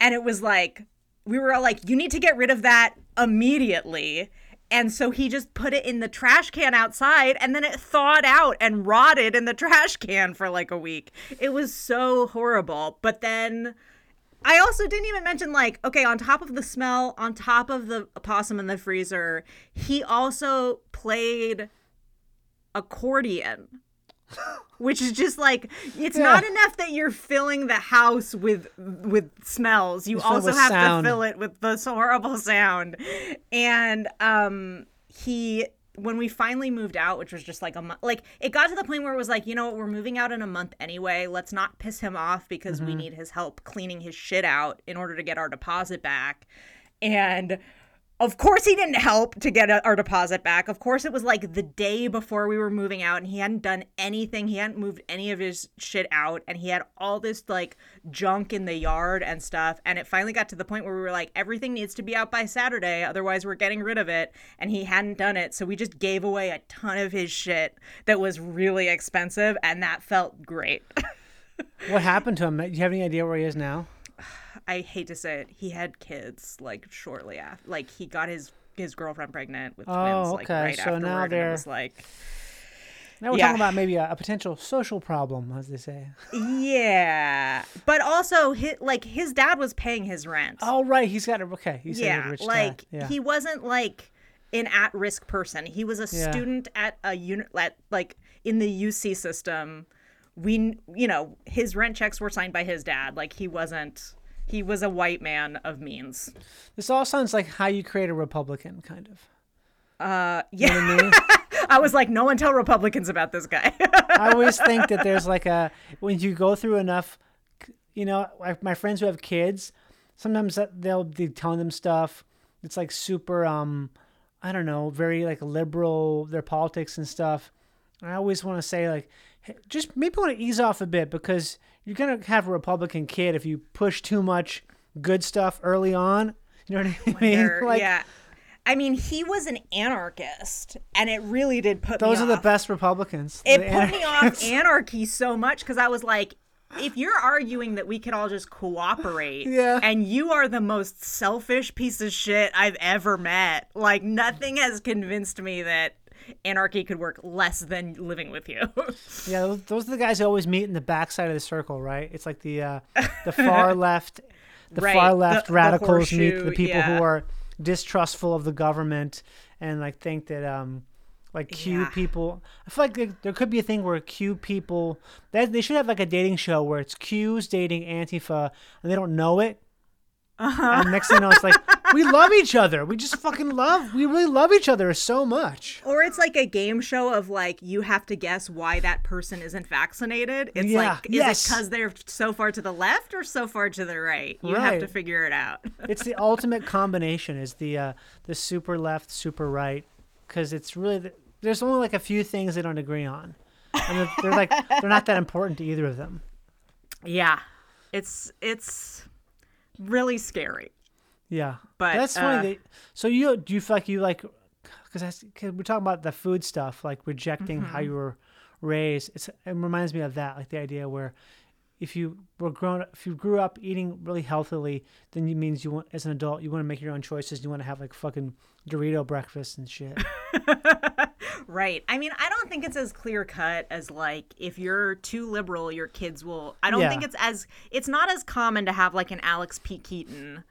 [SPEAKER 5] And it was like we were all like you need to get rid of that immediately. And so he just put it in the trash can outside and then it thawed out and rotted in the <laughs> trash can for like a week. It was so horrible. But then I also didn't even mention like okay, on top of the smell, on top of the possum in the freezer, he also played accordion. Which is just like it's
[SPEAKER 2] Yeah.
[SPEAKER 5] not enough that you're filling the house with with smells. You
[SPEAKER 2] You
[SPEAKER 5] also have
[SPEAKER 2] sound.
[SPEAKER 5] to fill it with this horrible sound. And um he when we finally moved out, which was just like a month, like it got to the point where it was like, you know what, we're moving out in a month anyway. Let's not piss him off because we mm-hmm. need his help cleaning his shit out in order to get our deposit back. And of course, he didn't help to get our deposit back. Of course, it was like the day before we were moving out, and he hadn't done anything. He hadn't moved any of his shit out, and he had all this like junk in the yard and stuff. And it finally got to the point where we were like, everything needs to be out by Saturday, otherwise, we're getting rid of it. And he hadn't done it. So we just gave away a ton of his shit that was really expensive, and that felt great. <laughs>
[SPEAKER 2] what happened to him do you have any idea where he is now
[SPEAKER 5] I hate to say it, he had kids like shortly after. Like he got his his girlfriend pregnant with
[SPEAKER 2] Oh,
[SPEAKER 5] twins like
[SPEAKER 2] okay.
[SPEAKER 5] right
[SPEAKER 2] So now
[SPEAKER 5] afterward, and
[SPEAKER 2] they're-
[SPEAKER 5] it was like,
[SPEAKER 2] Now we're
[SPEAKER 5] Yeah.
[SPEAKER 2] talking about maybe a, a potential social problem, as they say.
[SPEAKER 5] yeah. But also, his, like his dad was paying his rent.
[SPEAKER 2] Oh, right. He's got a okay. He's a
[SPEAKER 5] yeah,
[SPEAKER 2] rich dad.
[SPEAKER 5] like
[SPEAKER 2] Yeah.
[SPEAKER 5] he wasn't like an at-risk person. He was a
[SPEAKER 2] Yeah.
[SPEAKER 5] student at a unit, like in the UC system. We, you know, his rent checks were signed by his dad. Like he wasn't. He was a white man of means.
[SPEAKER 2] This all sounds like how you create a Republican, kind of.
[SPEAKER 5] Uh,
[SPEAKER 2] You
[SPEAKER 5] yeah.
[SPEAKER 2] know I mean? <laughs>
[SPEAKER 5] I was like, no one tell Republicans about this guy. <laughs>
[SPEAKER 2] I always think that there's like a when you go through enough, you know, like my friends who have kids, sometimes they'll be telling them stuff. It's like super, um, I don't know, very like liberal their politics and stuff. I always want to say like, just maybe want to ease off a bit because you're gonna have a Republican kid if you push too much good stuff early on. You know what I mean? <laughs> Like,
[SPEAKER 5] yeah. I mean, he was an anarchist, and it really did put
[SPEAKER 2] Those are the best Republicans.
[SPEAKER 5] It
[SPEAKER 2] The
[SPEAKER 5] put me off
[SPEAKER 2] anarchists. <laughs>
[SPEAKER 5] anarchy so much because I was like, if you're arguing that we could all just cooperate, <laughs>
[SPEAKER 2] Yeah.
[SPEAKER 5] and you are the most selfish piece of shit I've ever met, like nothing has convinced me that anarchy could work less than living with you. <laughs>
[SPEAKER 2] Yeah, those, those are the guys who always meet in the backside of the circle, right? It's like the uh, the far <laughs> left, the
[SPEAKER 5] Right,
[SPEAKER 2] far
[SPEAKER 5] the-
[SPEAKER 2] left
[SPEAKER 5] the
[SPEAKER 2] radicals meet the people
[SPEAKER 5] yeah.
[SPEAKER 2] who are distrustful of the government and like think that um like Q
[SPEAKER 5] Yeah.
[SPEAKER 2] people. I feel like there, there could be a thing where Q people that they should have like a dating show where it's Q's dating Antifa and they don't know it. Uh-huh. And next thing you know, it's like <laughs> we love each other. We just fucking love. We really love each other so much.
[SPEAKER 5] or it's like a game show of like you have to guess why that person isn't vaccinated. It's
[SPEAKER 2] Yeah,
[SPEAKER 5] like is
[SPEAKER 2] yes.
[SPEAKER 5] it because they're so far to the left or so far to the right? You have to figure it out. <laughs>
[SPEAKER 2] it's the ultimate combination is the uh, the super left super right because it's really the, there's only like a few things they don't agree on and they're, they're like they're not that important to either of them
[SPEAKER 5] Yeah. It's it's really scary.
[SPEAKER 2] Yeah
[SPEAKER 5] But,
[SPEAKER 2] that's funny
[SPEAKER 5] uh,
[SPEAKER 2] that, so you do you feel like you like because we're talking about the food stuff like rejecting how
[SPEAKER 5] Mm-hmm.
[SPEAKER 2] you were raised it's, it reminds me of that like the idea where if you were grown if you grew up eating really healthily then it means you want as an adult you want to make your own choices you want to have like fucking dorito breakfast and shit <laughs>
[SPEAKER 5] Right. I mean, I don't think it's as clear cut as like if you're too liberal, your kids will. I don't
[SPEAKER 2] Yeah.
[SPEAKER 5] think it's as it's not as common to have like an Alex P. Keaton.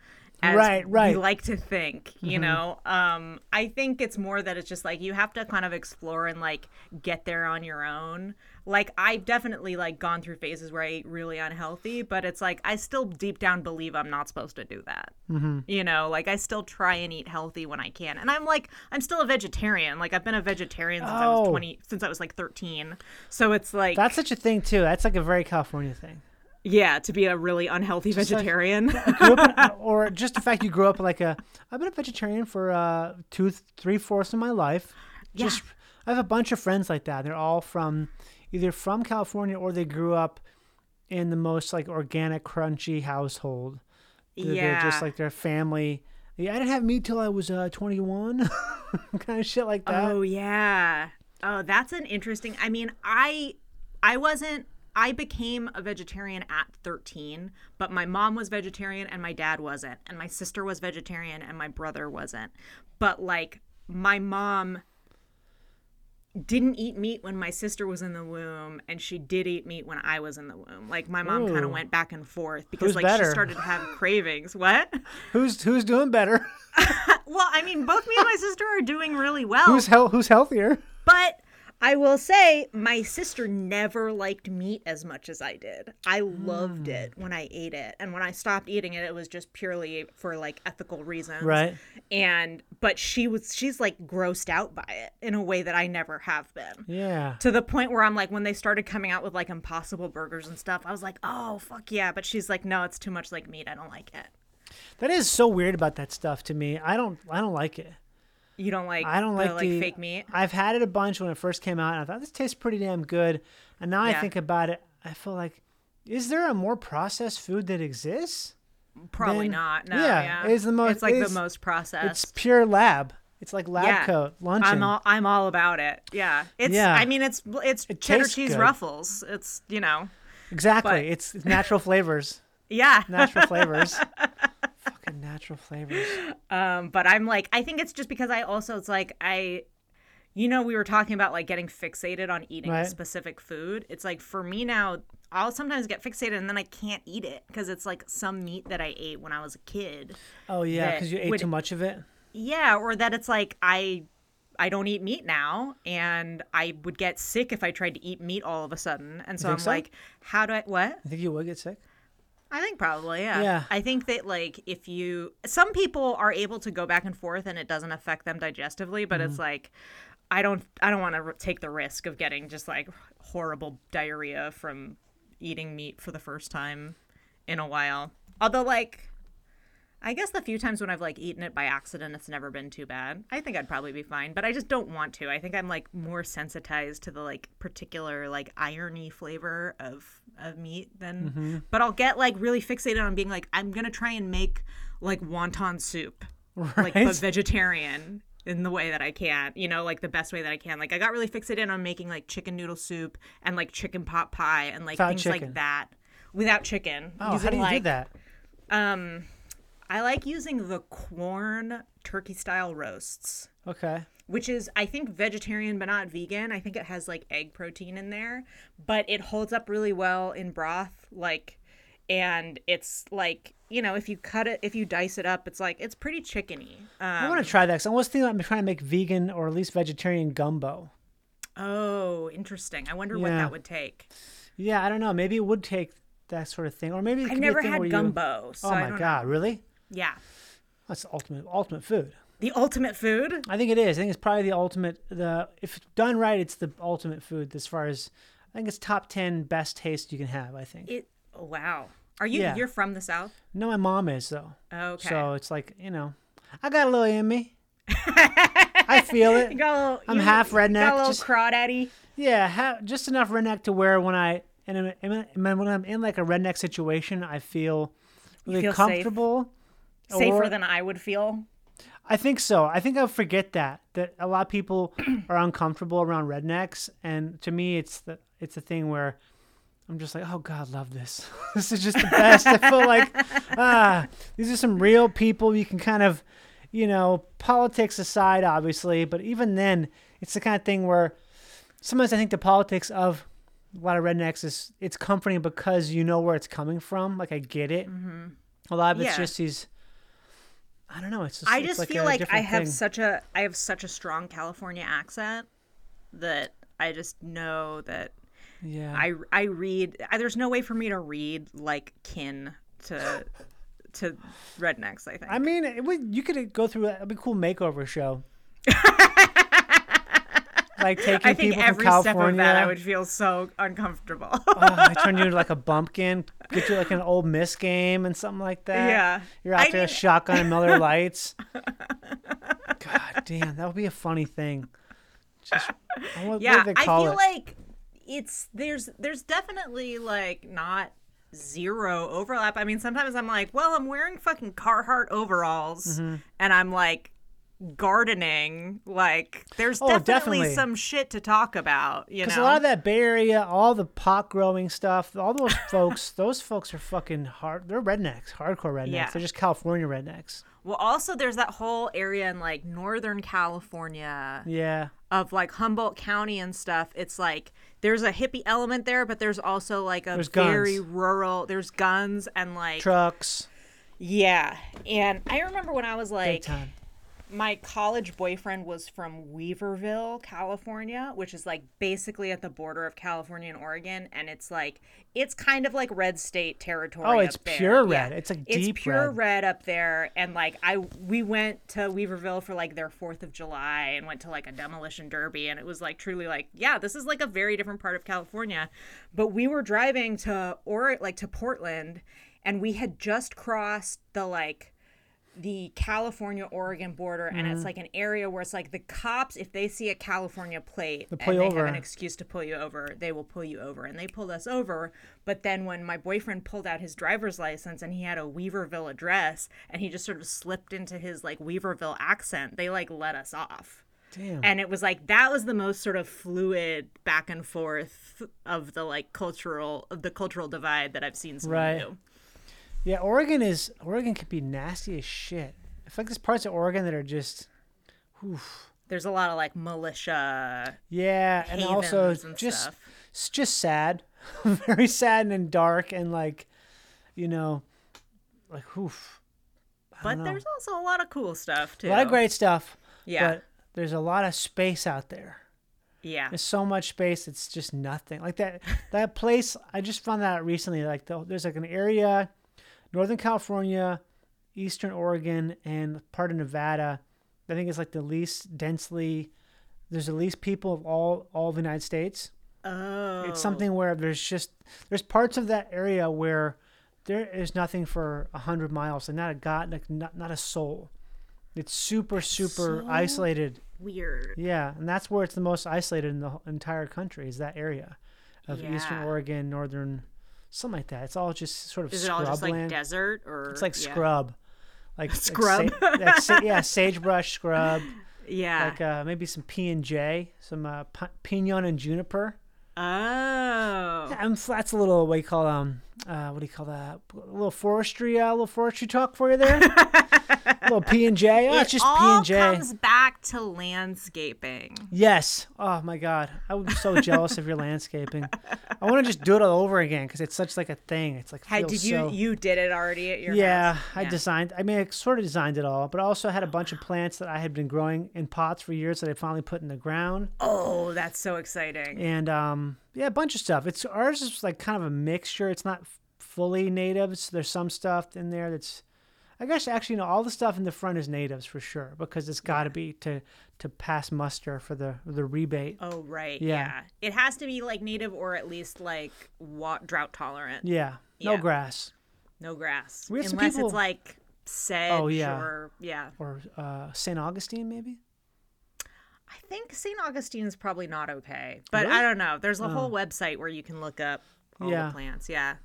[SPEAKER 5] As
[SPEAKER 2] Right, right.
[SPEAKER 5] We like to think, you know. Um, I think it's more that it's just like you have to kind of explore and like get there on your own. Like I've definitely like gone through phases where I ate really unhealthy, but it's like I still deep down believe I'm not supposed to do that.
[SPEAKER 2] Mm-hmm.
[SPEAKER 5] You know, like I still try and eat healthy when I can, and I'm like I'm still a vegetarian. Like I've been a vegetarian since I was
[SPEAKER 2] Oh.
[SPEAKER 5] 20, since I was like 13. So it's like
[SPEAKER 2] that's such a thing too that's like a very california thing
[SPEAKER 5] yeah, to be a really unhealthy
[SPEAKER 2] like-
[SPEAKER 5] vegetarian. <laughs>
[SPEAKER 2] up in, <laughs> or just the fact you grew up like a I've been a vegetarian for uh two three fourths of my life. Just I have a bunch of friends like that. They're all from either from California or they grew up in the most like organic, crunchy household. They're, they're
[SPEAKER 5] yeah,
[SPEAKER 2] just like their family. Yeah, I didn't have meat till I was uh 21, <laughs> kind of shit like that.
[SPEAKER 5] Oh yeah. Oh, that's an interesting. I mean, I I wasn't I became a vegetarian at 13, but my mom was vegetarian and my dad wasn't, and my sister was vegetarian and my brother wasn't. But like my mom didn't eat meat when my sister was in the womb and she did eat meat when I was in the womb. Like my mom kind of went back and forth because
[SPEAKER 2] Who's
[SPEAKER 5] like
[SPEAKER 2] better?
[SPEAKER 5] she started to have <laughs> cravings. What?
[SPEAKER 2] Who's who's doing better? <laughs>
[SPEAKER 5] Well, I mean, both me and my sister are doing really well.
[SPEAKER 2] Who's hel- who's healthier?
[SPEAKER 5] But I will say, my sister never liked meat as much as I did. I loved
[SPEAKER 2] Hmm.
[SPEAKER 5] it when I ate it. And when I stopped eating it, it was just purely for like ethical reasons.
[SPEAKER 2] Right.
[SPEAKER 5] And, but she was, she's like grossed out by it in a way that I never have been.
[SPEAKER 2] Yeah.
[SPEAKER 5] To the point where I'm like, when they started coming out with like impossible burgers and stuff, I was like, oh, fuck yeah. But she's like, no, it's too much like meat. I don't like it.
[SPEAKER 2] That is so weird about that stuff to me. I don't I don't like it.
[SPEAKER 5] You don't like,
[SPEAKER 2] I don't
[SPEAKER 5] the,
[SPEAKER 2] like the
[SPEAKER 5] fake meat?
[SPEAKER 2] I've had it a bunch when it first came out, and I thought this tastes pretty damn good. And now I think about it, I feel like, is there a more processed food that exists?
[SPEAKER 5] Probably
[SPEAKER 2] then-
[SPEAKER 5] not. No,
[SPEAKER 2] yeah,
[SPEAKER 5] yeah.
[SPEAKER 2] it's the most-
[SPEAKER 5] It's like
[SPEAKER 2] it's-
[SPEAKER 5] the most processed.
[SPEAKER 2] It's pure lab. It's like lab
[SPEAKER 5] Yeah.
[SPEAKER 2] coat luncheon.
[SPEAKER 5] I'm all I'm all about it. Yeah. It's
[SPEAKER 2] Yeah.
[SPEAKER 5] I mean it's it's
[SPEAKER 2] It
[SPEAKER 5] cheddar cheese
[SPEAKER 2] good.
[SPEAKER 5] ruffles. It's you know.
[SPEAKER 2] exactly.
[SPEAKER 5] but-
[SPEAKER 2] It's, it's natural flavors. <laughs>
[SPEAKER 5] Yeah.
[SPEAKER 2] Natural flavors. <laughs> Natural flavors.
[SPEAKER 5] Um, but I'm like, I think it's just because I also, it's like, I, you know, we were talking about like getting fixated on eating
[SPEAKER 2] Right.
[SPEAKER 5] a specific food. It's like for me now, I'll sometimes get fixated and then I can't eat it because it's like some meat that I ate when I was a kid.
[SPEAKER 2] Oh yeah, because you ate
[SPEAKER 5] would-
[SPEAKER 2] too much of it.
[SPEAKER 5] Yeah, or that it's like I I don't eat meat now and I would get sick if I tried to eat meat all of a sudden. And so I'm
[SPEAKER 2] so?
[SPEAKER 5] like, how do I what?
[SPEAKER 2] You think you would get sick?
[SPEAKER 5] I think probably, yeah.
[SPEAKER 2] Yeah.
[SPEAKER 5] I think that like if you some people are able to go back and forth and it doesn't affect them digestively, but
[SPEAKER 2] Mm-hmm.
[SPEAKER 5] it's like I don't I don't want to take the risk of getting just like horrible diarrhea from eating meat for the first time in a while. Although like I guess the few times when I've like eaten it by accident, it's never been too bad. I think I'd probably be fine, but I just don't want to. I think I'm like more sensitized to the like particular like irony flavor of of meat than. But I'll get like really fixated on being like I'm gonna try and make like wonton soup, like but vegetarian in the way that I can, you know, like the best way that I can. Like I got really fixated on making like chicken noodle soup and like chicken pot pie and like
[SPEAKER 2] Without
[SPEAKER 5] things
[SPEAKER 2] chicken.
[SPEAKER 5] like that without chicken.
[SPEAKER 2] Oh, how do you do that?
[SPEAKER 5] um, I like using the Quorn turkey style roasts,
[SPEAKER 2] Okay.
[SPEAKER 5] which is I think vegetarian but not vegan. I think it has like egg protein in there, but it holds up really well in broth. Like, and it's like you know if you cut it, if you dice it up, it's like it's pretty chickeny.
[SPEAKER 2] I
[SPEAKER 5] Um,
[SPEAKER 2] want to try that. Cause I was thinking I'm trying to make vegan or at least vegetarian gumbo.
[SPEAKER 5] oh, interesting. I wonder what that would take.
[SPEAKER 2] Yeah, I don't know. Maybe it would take that sort of thing, or maybe it
[SPEAKER 5] I've
[SPEAKER 2] could be a
[SPEAKER 5] never had
[SPEAKER 2] where you-
[SPEAKER 5] gumbo, so
[SPEAKER 2] oh
[SPEAKER 5] I
[SPEAKER 2] my god, really?
[SPEAKER 5] Yeah,
[SPEAKER 2] That's ultimate ultimate food.
[SPEAKER 5] the ultimate food.
[SPEAKER 2] I think it is. I think it's probably the ultimate. The if done right, it's the ultimate food as far as I think it's top ten best taste you can have. I think.
[SPEAKER 5] It. oh, Wow. Are you?
[SPEAKER 2] Yeah.
[SPEAKER 5] You're from the south?
[SPEAKER 2] no, my mom is though.
[SPEAKER 5] Okay.
[SPEAKER 2] So it's like you know, I got a little in me. <laughs> I feel it.
[SPEAKER 5] You got a little,
[SPEAKER 2] I'm half redneck,
[SPEAKER 5] Got a little
[SPEAKER 2] just-
[SPEAKER 5] crawdaddy.
[SPEAKER 2] Yeah, ha- just enough redneck to where when I and when I'm in like a redneck situation, I feel really
[SPEAKER 5] feel safe? Safer
[SPEAKER 2] or-
[SPEAKER 5] than I would feel.
[SPEAKER 2] I think so. I think I'll forget that that a lot of people <clears throat> are uncomfortable around rednecks, and to me, it's the it's the thing where I'm just like, oh God, love this. <laughs> this is just the best. I feel like <laughs> ah, these are some real people. You can kind of, you know, politics aside, obviously, but even then, it's the kind of thing where sometimes I think the politics of a lot of rednecks is it's comforting because you know where it's coming from. Like I get it. A lot of it's
[SPEAKER 5] Yeah.
[SPEAKER 2] just these. I don't know. It's just.
[SPEAKER 5] I just
[SPEAKER 2] like
[SPEAKER 5] feel like I have
[SPEAKER 2] thing.
[SPEAKER 5] such a I have such a strong California accent that I just know that
[SPEAKER 2] Yeah.
[SPEAKER 5] I I read. I, there's no way for me to read like kin to to rednecks. I think.
[SPEAKER 2] I mean, it would, you could go through. It'd be a cool makeover show. <laughs> like taking
[SPEAKER 5] I think
[SPEAKER 2] people
[SPEAKER 5] every
[SPEAKER 2] from
[SPEAKER 5] step
[SPEAKER 2] California.
[SPEAKER 5] of that I would feel so uncomfortable.
[SPEAKER 2] oh, I turn you into like a <laughs> bumpkin, get you like an Ole Miss game and something like that.
[SPEAKER 5] Yeah.
[SPEAKER 2] You're out
[SPEAKER 5] I
[SPEAKER 2] there
[SPEAKER 5] mean-
[SPEAKER 2] shotgun and <laughs> Miller Lites. God damn, that would be a funny thing. Just, what, what
[SPEAKER 5] yeah,
[SPEAKER 2] they
[SPEAKER 5] I feel
[SPEAKER 2] it?
[SPEAKER 5] like it's there's there's definitely like not zero overlap. I mean, sometimes I'm like, well, I'm wearing fucking Carhartt overalls,
[SPEAKER 2] Mm-hmm.
[SPEAKER 5] and I'm like gardening. Like, there's
[SPEAKER 2] Oh,
[SPEAKER 5] definitely,
[SPEAKER 2] definitely.
[SPEAKER 5] some shit to talk about. You
[SPEAKER 2] Because
[SPEAKER 5] know,
[SPEAKER 2] a lot of that Bay Area, all the pot growing stuff, all those <laughs> folks, those folks are fucking hard. They're rednecks, hardcore rednecks.
[SPEAKER 5] Yeah.
[SPEAKER 2] They're just California rednecks.
[SPEAKER 5] well, also there's that whole area in like Northern California
[SPEAKER 2] Yeah.
[SPEAKER 5] of like Humboldt County and stuff, it's like there's a hippie element there, but there's also like a
[SPEAKER 2] There's guns.
[SPEAKER 5] very rural. There's guns and like
[SPEAKER 2] Trucks,
[SPEAKER 5] yeah. And I remember when I was like,
[SPEAKER 2] time.
[SPEAKER 5] My college boyfriend was from Weaverville, California, which is like basically at the border of California and Oregon, and it's like it's kind of like red state territory.
[SPEAKER 2] Oh, it's
[SPEAKER 5] up there.
[SPEAKER 2] pure
[SPEAKER 5] Yeah.
[SPEAKER 2] red. It's like
[SPEAKER 5] it's
[SPEAKER 2] deep
[SPEAKER 5] pure
[SPEAKER 2] red.
[SPEAKER 5] red up there, and like I we went to Weaverville for like their Fourth of July and went to like a demolition derby, and it was like truly like yeah, this is like a very different part of California, but we were driving to or like to Portland, and we had just crossed the like the California Oregon border and
[SPEAKER 2] Mm-hmm.
[SPEAKER 5] it's like an area where it's like the cops if they see a California plate
[SPEAKER 2] pull
[SPEAKER 5] and they
[SPEAKER 2] over.
[SPEAKER 5] have an excuse to pull you over they will pull you over and they pulled us over but then when my boyfriend pulled out his driver's license and he had a Weaverville address and he just sort of slipped into his like Weaverville accent they like let us off
[SPEAKER 2] Damn.
[SPEAKER 5] and it was like that was the most sort of fluid back and forth of the like cultural of the cultural divide that I've seen
[SPEAKER 2] Right.
[SPEAKER 5] do
[SPEAKER 2] Yeah, Oregon is Oregon can be nasty as shit. I feel like there's parts of Oregon that are just, oof.
[SPEAKER 5] There's a lot of like militia.
[SPEAKER 2] Yeah, and also
[SPEAKER 5] and
[SPEAKER 2] just
[SPEAKER 5] stuff.
[SPEAKER 2] it's just sad, <laughs> very sad and dark and like, you know, like oof. I
[SPEAKER 5] But there's also a lot of cool stuff too.
[SPEAKER 2] a lot of great stuff.
[SPEAKER 5] Yeah.
[SPEAKER 2] but there's a lot of space out there.
[SPEAKER 5] Yeah.
[SPEAKER 2] There's so much space. It's just nothing. Like that that place. I just found that out recently. Like the, there's like an area, Northern California, Eastern Oregon, and part of Nevada. I think it's like the least densely. There's the least people of all all of the United States.
[SPEAKER 5] Oh.
[SPEAKER 2] It's something where there's just there's parts of that area where there is nothing for a hundred miles and not a god, like not not a soul. It's super super
[SPEAKER 5] so
[SPEAKER 2] isolated.
[SPEAKER 5] weird.
[SPEAKER 2] Yeah, and that's where it's the most isolated in the entire country is that area of Eastern Oregon, Northern, something like that. It's all just sort of
[SPEAKER 5] Is it all just like desert or
[SPEAKER 2] It's like
[SPEAKER 5] yeah.
[SPEAKER 2] scrub, like
[SPEAKER 5] Scrub.
[SPEAKER 2] Like, sa- like sa- yeah, sagebrush scrub, <laughs>
[SPEAKER 5] Yeah.
[SPEAKER 2] like uh, maybe some P and J, some uh, pi- pinon and juniper.
[SPEAKER 5] oh.
[SPEAKER 2] Um, that's a little what you call um uh what do you call that? A little forestry, uh, little forestry talk for you there. a <laughs> little P and J. Oh,
[SPEAKER 5] it
[SPEAKER 2] it's just P and J.
[SPEAKER 5] comes back to landscaping.
[SPEAKER 2] Yes. Oh my God, I would be so jealous of your landscaping. I want to just do it all over again because it's such like a thing. It's like feels
[SPEAKER 5] did you
[SPEAKER 2] so-
[SPEAKER 5] you did it already at your
[SPEAKER 2] Yeah,
[SPEAKER 5] house?
[SPEAKER 2] I designed. I mean, I sort of designed it all, but I also had a bunch of plants that I had been growing in pots for years that I finally put in the ground,
[SPEAKER 5] Oh, that's so exciting.
[SPEAKER 2] and um, yeah, a bunch of stuff. It's ours is like kind of a mixture. It's not fully natives. There's some stuff in there that's, I guess actually, you know, all the stuff in the front is natives for sure because it's got to be to to pass muster for the the rebate.
[SPEAKER 5] Oh right,
[SPEAKER 2] Yeah.
[SPEAKER 5] yeah. It has to be like native or at least like wa- drought tolerant.
[SPEAKER 2] Yeah, no
[SPEAKER 5] Yeah.
[SPEAKER 2] grass
[SPEAKER 5] No grass,
[SPEAKER 2] We have some
[SPEAKER 5] unless
[SPEAKER 2] people-
[SPEAKER 5] it's like sedge
[SPEAKER 2] Oh, yeah.
[SPEAKER 5] or yeah.
[SPEAKER 2] or uh, Saint Augustine maybe.
[SPEAKER 5] I think St. Augustine's probably not okay, but
[SPEAKER 2] Really? Oh.
[SPEAKER 5] I don't know. There's a whole oh. website where you can look up all
[SPEAKER 2] Yeah.
[SPEAKER 5] the plants. Yeah.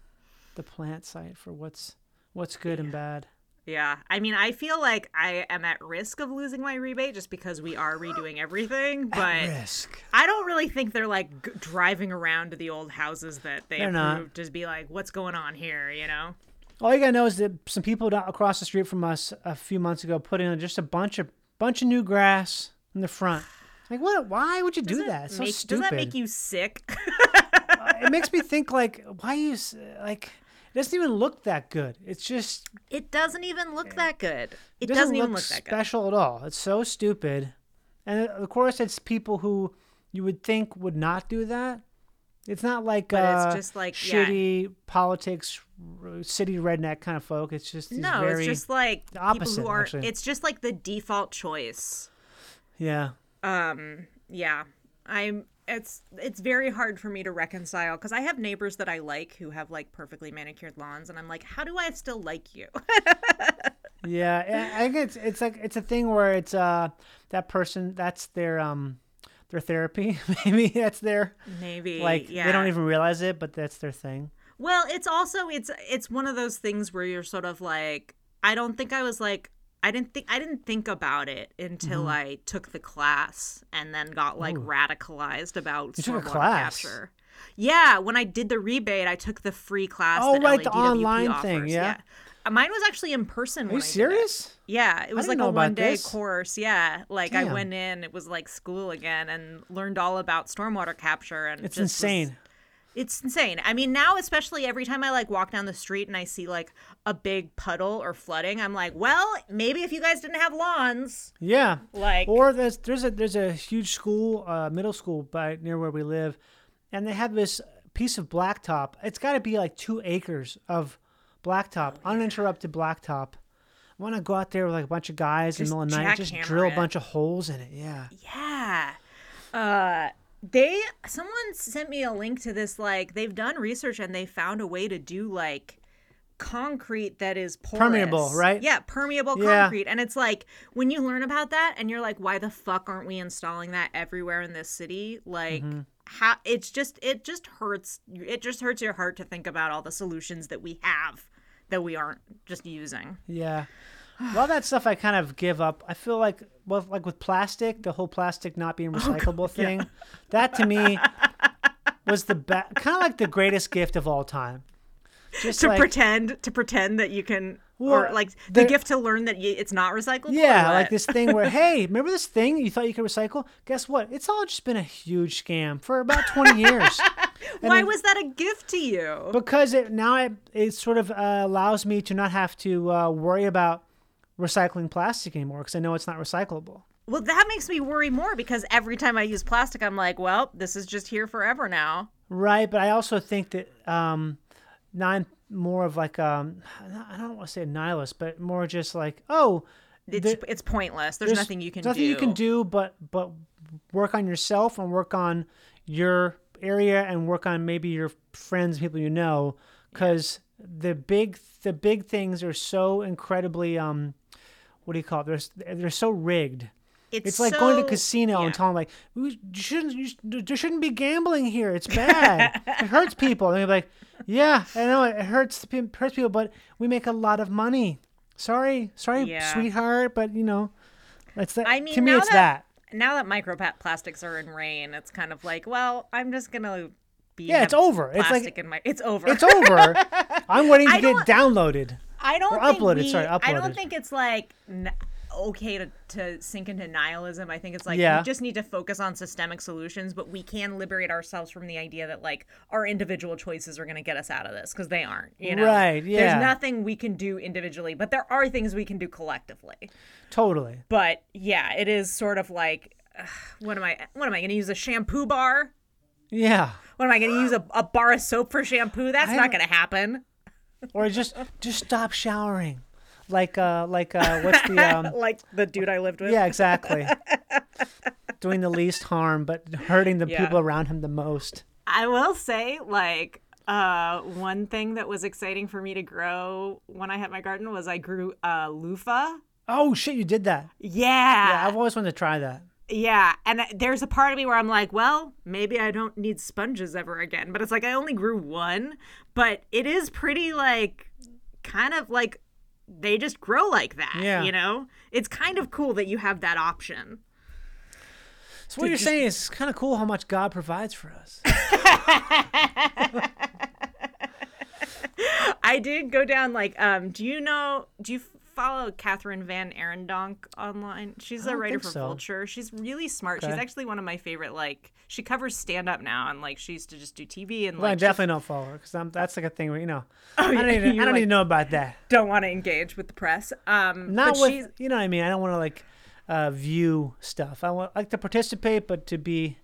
[SPEAKER 2] The plant site for what's what's good and bad.
[SPEAKER 5] Yeah. I mean, I feel like I am at risk of losing my rebate just because we are redoing everything, <gasps> but
[SPEAKER 2] Risk.
[SPEAKER 5] I don't really think they're like g- driving around to the old houses that they
[SPEAKER 2] They're not.
[SPEAKER 5] approved to be like, what's going on here, you know?
[SPEAKER 2] All you gotta know is that some people down across the street from us a few months ago put in just a bunch of bunch of new grass in the front. Like what? Why would you do
[SPEAKER 5] Does it
[SPEAKER 2] that? It's so
[SPEAKER 5] make-
[SPEAKER 2] stupid.
[SPEAKER 5] Does that make you sick? <laughs>
[SPEAKER 2] it makes me think like why you like it doesn't even look that good. It's just
[SPEAKER 5] it doesn't even look that good. It
[SPEAKER 2] doesn't,
[SPEAKER 5] doesn't, even
[SPEAKER 2] look,
[SPEAKER 5] look that good.
[SPEAKER 2] special at all. It's so stupid. And uh, of course, it's people who you would think would not do that. It's not like
[SPEAKER 5] But it's
[SPEAKER 2] uh,
[SPEAKER 5] just like, yeah.
[SPEAKER 2] shitty politics, city redneck kind of folk. It's just
[SPEAKER 5] No,
[SPEAKER 2] very,
[SPEAKER 5] it's just like
[SPEAKER 2] the
[SPEAKER 5] people
[SPEAKER 2] opposite,
[SPEAKER 5] who are.
[SPEAKER 2] actually.
[SPEAKER 5] It's just like the default choice.
[SPEAKER 2] Yeah.
[SPEAKER 5] Um, yeah, I'm. It's it's very hard for me to reconcile because I have neighbors that I like who have like perfectly manicured lawns, and I'm like, how do I still like you? <laughs>
[SPEAKER 2] Yeah, I think it's it's like it's a thing where it's uh that person that's their um their therapy <laughs> maybe that's their
[SPEAKER 5] Maybe
[SPEAKER 2] like
[SPEAKER 5] yeah.
[SPEAKER 2] they don't even realize it but that's their thing.
[SPEAKER 5] Well, it's also it's it's one of those things where you're sort of like I don't think I was like I didn't think I didn't think about it until
[SPEAKER 2] Mm-hmm.
[SPEAKER 5] I took the class and then got like radicalized about
[SPEAKER 2] You took a
[SPEAKER 5] stormwater
[SPEAKER 2] class?
[SPEAKER 5] capture. Yeah, when I did the rebate, I took the free class.
[SPEAKER 2] Oh, right, the online
[SPEAKER 5] offers.
[SPEAKER 2] thing, yeah.
[SPEAKER 5] Uh, Mine was actually in person.
[SPEAKER 2] Are you
[SPEAKER 5] did it.
[SPEAKER 2] serious?
[SPEAKER 5] Yeah, it was like a one day
[SPEAKER 2] this.
[SPEAKER 5] course. Yeah, like I went in. It was like school again, and learned all about stormwater capture. And
[SPEAKER 2] It's insane.
[SPEAKER 5] It's insane. I mean, now especially every time I like walk down the street and I see like a big puddle or flooding, I'm like, well, maybe if you guys didn't have lawns,
[SPEAKER 2] Yeah.
[SPEAKER 5] like
[SPEAKER 2] Or there's there's a there's a huge school, uh, middle school by near where we live, and they have this piece of blacktop. It's got to be like two acres of blacktop,
[SPEAKER 5] Oh,
[SPEAKER 2] uninterrupted blacktop. I want to go out there with like a bunch of guys in the
[SPEAKER 5] Just
[SPEAKER 2] middle of the night, just drill a bunch of holes in it. Yeah.
[SPEAKER 5] yeah. Uh they someone sent me a link to this like they've done research and they found a way to do like concrete that is porous.
[SPEAKER 2] Permeable, right?
[SPEAKER 5] Yeah, permeable
[SPEAKER 2] Yeah.
[SPEAKER 5] concrete. And it's like when you learn about that and you're like, why the fuck aren't we installing that everywhere in this city? Like
[SPEAKER 2] Mm-hmm.
[SPEAKER 5] how it's just it just hurts it just hurts your heart to think about all the solutions that we have that we aren't just using.
[SPEAKER 2] Yeah. A lot of that stuff I kind of give up. I feel like, well, like with plastic, the whole plastic not
[SPEAKER 5] Oh,
[SPEAKER 2] being recyclable thing, that to me was the best, kind of like the greatest gift of all time. Just
[SPEAKER 5] to
[SPEAKER 2] like,
[SPEAKER 5] pretend to pretend that you can
[SPEAKER 2] Well,
[SPEAKER 5] or like the
[SPEAKER 2] there-
[SPEAKER 5] gift to learn that it's not recyclable.
[SPEAKER 2] Yeah, like this thing where, <laughs> hey, remember this thing you thought you could recycle? Guess what? It's all just been a huge scam for about 20 years. <laughs>
[SPEAKER 5] Why was that a gift to you?
[SPEAKER 2] because it now it, it sort of uh, allows me to not have to uh, worry about recycling plastic anymore because I know it's not recyclable.
[SPEAKER 5] Well, that makes me worry more because every time I use plastic, I'm like, well, this is just here forever now.
[SPEAKER 2] Right, but I also think that um, now I'm more of like um, I don't want to say a nihilist, but more just like oh,
[SPEAKER 5] It's
[SPEAKER 2] there-
[SPEAKER 5] it's pointless. There's, nothing you can do.
[SPEAKER 2] nothing
[SPEAKER 5] do.
[SPEAKER 2] you can do but but work on yourself and work on your area and work on maybe your friends, people you know, because the big the big things are so incredibly um, what do you call it? They're they're so rigged.
[SPEAKER 5] It's,
[SPEAKER 2] It's like going to
[SPEAKER 5] so-
[SPEAKER 2] casino
[SPEAKER 5] yeah.
[SPEAKER 2] and telling like we you shouldn't you there shouldn't be gambling here. It's bad. <laughs> it hurts people. And they're like, yeah, I know it hurts hurts people, but we make a lot of money. Sorry, sorry,
[SPEAKER 5] Yeah.
[SPEAKER 2] sweetheart, but you know, that's that.
[SPEAKER 5] I mean,
[SPEAKER 2] to me, it's that.
[SPEAKER 5] Now that microplastics are in rain, it's kind of like, well, I'm just gonna
[SPEAKER 2] Yeah, it's over. It's like-
[SPEAKER 5] my. It's over.
[SPEAKER 2] It's over. <laughs> I'm waiting to get downloaded.
[SPEAKER 5] I don't
[SPEAKER 2] Or
[SPEAKER 5] think
[SPEAKER 2] uploaded,
[SPEAKER 5] we,
[SPEAKER 2] sorry,
[SPEAKER 5] I don't think it's like n- okay to, to sink into nihilism. I think it's like
[SPEAKER 2] Yeah.
[SPEAKER 5] we just need to focus on systemic solutions, but we can liberate ourselves from the idea that like our individual choices are going to get us out of this because they aren't. You know,
[SPEAKER 2] Right, yeah.
[SPEAKER 5] There's nothing we can do individually, but there are things we can do collectively.
[SPEAKER 2] Totally.
[SPEAKER 5] But yeah, it is sort of like, ugh, what am I? What am I going to use a shampoo bar?
[SPEAKER 2] Yeah.
[SPEAKER 5] What am I going to use a, a bar of soap for shampoo? That's
[SPEAKER 2] I
[SPEAKER 5] not going to happen.
[SPEAKER 2] Or just just stop showering. Like uh like uh <laughs> what's the um
[SPEAKER 5] Like the dude I lived with.
[SPEAKER 2] Yeah, exactly. <laughs> Doing the least harm but hurting the
[SPEAKER 5] Yeah.
[SPEAKER 2] people around him the most.
[SPEAKER 5] I will say, like, uh, one thing that was exciting for me to grow when I had my garden was I grew uh, loofah.
[SPEAKER 2] Oh shit, you did that.
[SPEAKER 5] Yeah.
[SPEAKER 2] Yeah, I've always wanted to try that.
[SPEAKER 5] Yeah. And there's a part of me where I'm like, well, maybe I don't need sponges ever again. But it's like I only grew one, but it is pretty, like, kind of like they just grow like that.
[SPEAKER 2] Yeah.
[SPEAKER 5] You know? It's kind of cool that you have that option.
[SPEAKER 2] So what you're saying is it's kind of cool how much God provides for us. <laughs> <laughs>
[SPEAKER 5] I did go down like um do you know do you follow Kathryn VanArendonk online? She's a writer for
[SPEAKER 2] so.
[SPEAKER 5] Vulture. She's really smart. She's actually one of my favorite like she covers stand up now and like she used to just do TV and
[SPEAKER 2] Well, I
[SPEAKER 5] like
[SPEAKER 2] definitely don't follow her because that's like a thing where you know. <laughs>
[SPEAKER 5] Oh,
[SPEAKER 2] I don't,
[SPEAKER 5] yeah,
[SPEAKER 2] even, I don't
[SPEAKER 5] like-
[SPEAKER 2] even know about that.
[SPEAKER 5] don't want to engage with the press. Um
[SPEAKER 2] Not
[SPEAKER 5] but
[SPEAKER 2] with
[SPEAKER 5] she's
[SPEAKER 2] you know what I mean. I don't want to like uh, view stuff. I want like to participate, but to be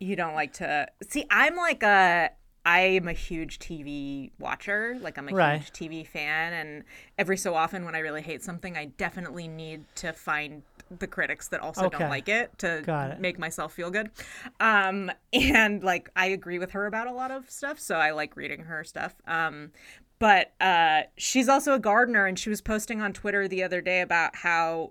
[SPEAKER 5] you don't like to see i'm like a i'm a huge tv watcher like i'm a
[SPEAKER 2] Right.
[SPEAKER 5] huge tv fan and every so often when i really hate something i definitely need to find the critics that also
[SPEAKER 2] Okay.
[SPEAKER 5] don't like it to
[SPEAKER 2] it.
[SPEAKER 5] make myself feel good um <laughs> and like i agree with her about a lot of stuff so i like reading her stuff um but uh she's also a gardener and she was posting on twitter the other day about how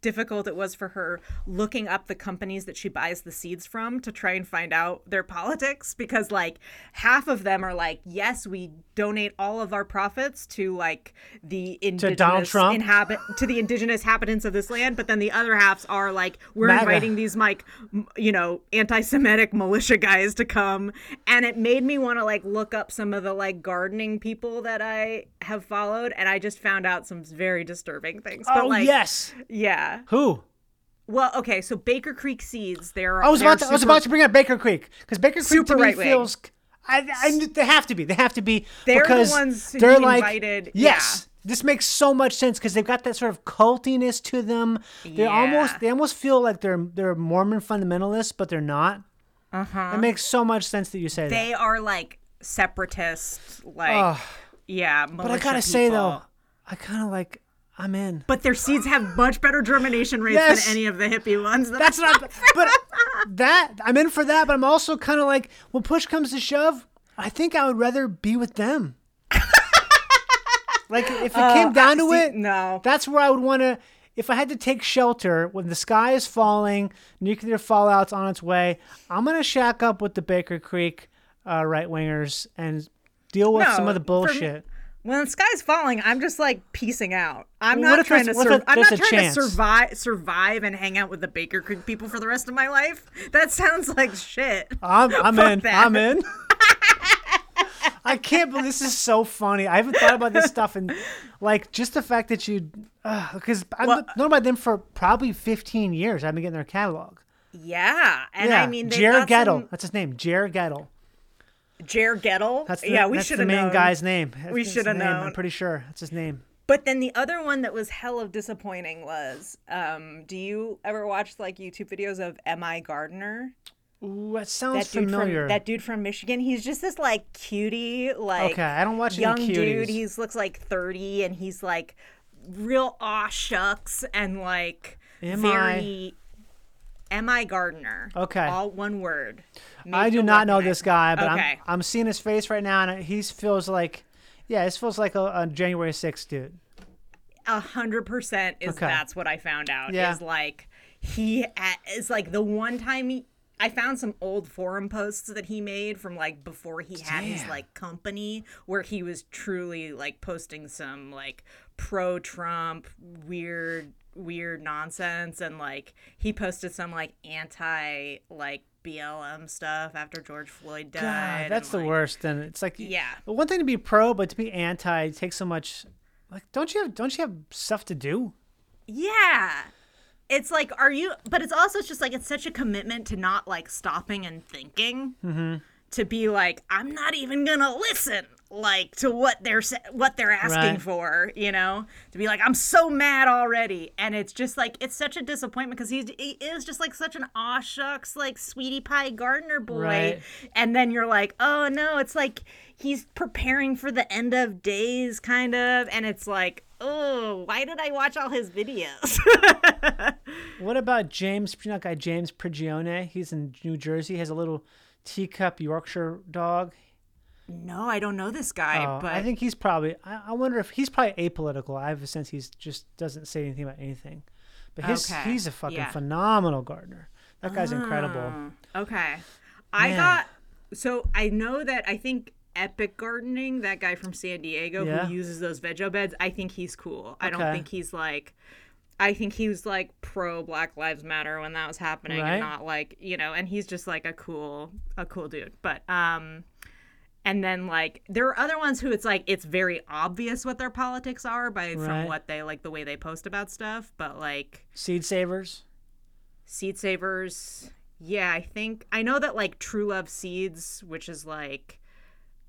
[SPEAKER 5] difficult it was for her looking up the companies that she buys the seeds from to try and find out their politics because like half of them are like yes we donate all of our profits to like the indigenous
[SPEAKER 2] Donald Trump?
[SPEAKER 5] inhabit to the indigenous inhabitants of this land but then the other halves are like we're inviting these like m- you know anti-semitic militia guys to come and it made me want to like look up some of the like gardening people that I have followed and I just found out some very disturbing things but
[SPEAKER 2] oh
[SPEAKER 5] like
[SPEAKER 2] yes.
[SPEAKER 5] yeah.
[SPEAKER 2] Who?
[SPEAKER 5] Well, okay, so Baker Creek Seeds, they're
[SPEAKER 2] I was about to, I was about to bring up Baker Creek because Baker Creek
[SPEAKER 5] Super
[SPEAKER 2] to me
[SPEAKER 5] right
[SPEAKER 2] feels. I, I, they have to be. They have to be.
[SPEAKER 5] They're the
[SPEAKER 2] because
[SPEAKER 5] ones who
[SPEAKER 2] they're
[SPEAKER 5] he
[SPEAKER 2] like,
[SPEAKER 5] invited-
[SPEAKER 2] Yes, this makes so much sense because they've got that sort of cultiness to them. They're
[SPEAKER 5] Yeah.
[SPEAKER 2] almost. They almost feel like they're they're Mormon fundamentalists, but they're not. Uh huh. It makes so much sense that you say that.
[SPEAKER 5] they are like separatist, like
[SPEAKER 2] Ugh.
[SPEAKER 5] yeah.
[SPEAKER 2] But I gotta say though, I kind of like. I'm in.
[SPEAKER 5] but their seeds have much better germination rates
[SPEAKER 2] Yes.
[SPEAKER 5] than any of the hippie ones. That <laughs>
[SPEAKER 2] That's not. But that I'm in for that. But I'm also kind of like, when push comes to shove, I think I would rather be with them. like if it came down to
[SPEAKER 5] Uh, see,
[SPEAKER 2] it,
[SPEAKER 5] no.
[SPEAKER 2] that's where I would want to. If I had to take shelter when the sky is falling, nuclear fallout's on its way, I'm gonna shack up with the Baker Creek uh, right wingers and deal with
[SPEAKER 5] No,
[SPEAKER 2] some of the bullshit.
[SPEAKER 5] When the sky's falling, I'm just like piecing out. I'm
[SPEAKER 2] Well,
[SPEAKER 5] not trying to. Sur-
[SPEAKER 2] if
[SPEAKER 5] I'm not trying
[SPEAKER 2] chance?
[SPEAKER 5] to survive, survive, and hang out with the Baker Creek people for the rest of my life. That sounds like shit.
[SPEAKER 2] I'm, <laughs> I'm in.
[SPEAKER 5] that.
[SPEAKER 2] I'm in. <laughs> I can't believe this is so funny. I haven't thought about this stuff and like just the fact that you, because I've
[SPEAKER 5] Well-
[SPEAKER 2] known about them for probably 15 years. I've been getting their catalog.
[SPEAKER 5] Yeah, and
[SPEAKER 2] yeah,
[SPEAKER 5] I mean,
[SPEAKER 2] Jared Gettle.
[SPEAKER 5] some-
[SPEAKER 2] That's his name, Jared Gettle.
[SPEAKER 5] Jere Gettle.
[SPEAKER 2] That's the,
[SPEAKER 5] yeah, we
[SPEAKER 2] that's
[SPEAKER 5] should
[SPEAKER 2] the
[SPEAKER 5] have
[SPEAKER 2] main guy's name.
[SPEAKER 5] We
[SPEAKER 2] That's his
[SPEAKER 5] shoulda
[SPEAKER 2] name, I'm pretty sure that's his name.
[SPEAKER 5] But then the other one that was hell of disappointing was, um, do you ever watch like YouTube videos of MIgardener?
[SPEAKER 2] Ooh, that sounds
[SPEAKER 5] That
[SPEAKER 2] familiar.
[SPEAKER 5] from that dude from Michigan. He's just this like cutie, like
[SPEAKER 2] Okay, I don't watch
[SPEAKER 5] young
[SPEAKER 2] cuties.
[SPEAKER 5] dude. He looks like thirty, and he's like real aw shucks and like
[SPEAKER 2] Am I-
[SPEAKER 5] very. MIgardener.
[SPEAKER 2] Okay.
[SPEAKER 5] All one word.
[SPEAKER 2] I do not know this guy, but
[SPEAKER 5] Okay.
[SPEAKER 2] I'm I'm seeing his face right now, and he feels like, yeah, this feels like a, a January 6th dude.
[SPEAKER 5] a hundred percent is
[SPEAKER 2] Okay.
[SPEAKER 5] that's what I found out.
[SPEAKER 2] Yeah.
[SPEAKER 5] Is like he is like the one time he. I found some old forum posts that he made from like before he had his like company where he was truly like posting some like pro Trump weird weird nonsense and like he posted some like anti like BLM stuff after George Floyd died.
[SPEAKER 2] God,
[SPEAKER 5] and,
[SPEAKER 2] that's the
[SPEAKER 5] like-
[SPEAKER 2] worst. And it's like,
[SPEAKER 5] Yeah.
[SPEAKER 2] one thing to be pro, but to be anti takes so much. Like, don't you have don't you have stuff to do?
[SPEAKER 5] Yeah. It's like, are you, but it's also just like, it's such a commitment to not like stopping and thinking.
[SPEAKER 2] Mm-hmm.
[SPEAKER 5] To be like, I'm not even gonna listen, like to what they're what they're asking
[SPEAKER 2] Right.
[SPEAKER 5] for, you know. To be like, I'm so mad already, and it's just like it's such a disappointment because he's he is just like such an aw shucks like sweetie pie gardener boy,
[SPEAKER 2] Right.
[SPEAKER 5] and then you're like, oh no, it's like he's preparing for the end of days, kind of, and it's like, oh, why did I watch all his videos? <laughs>
[SPEAKER 2] What about James? You know guy James Prigioni? He's in New Jersey. He has a little teacup Yorkshire dog.
[SPEAKER 5] No, I don't know this guy,
[SPEAKER 2] Oh,
[SPEAKER 5] but
[SPEAKER 2] I think he's probably. I, I wonder if he's probably apolitical. I have a sense he's just doesn't say anything about anything. But his
[SPEAKER 5] Okay,
[SPEAKER 2] he's a fucking
[SPEAKER 5] yeah.
[SPEAKER 2] phenomenal gardener. That guy's incredible.
[SPEAKER 5] okay. I got so I know that I think Epic Gardening, that guy from San Diego
[SPEAKER 2] Yeah.
[SPEAKER 5] who uses those veggie beds, I think he's cool. I don't think he's like I think he was like pro Black Lives Matter when that was happening
[SPEAKER 2] Right.
[SPEAKER 5] and not like, you know, and he's just like a cool a cool dude. But um and then like there are other ones who it's like it's very obvious what their politics are by from what they like the way they post about stuff, but like
[SPEAKER 2] Seed savers.
[SPEAKER 5] Seed Savers. Yeah, I think I know that like True Love Seeds, which is like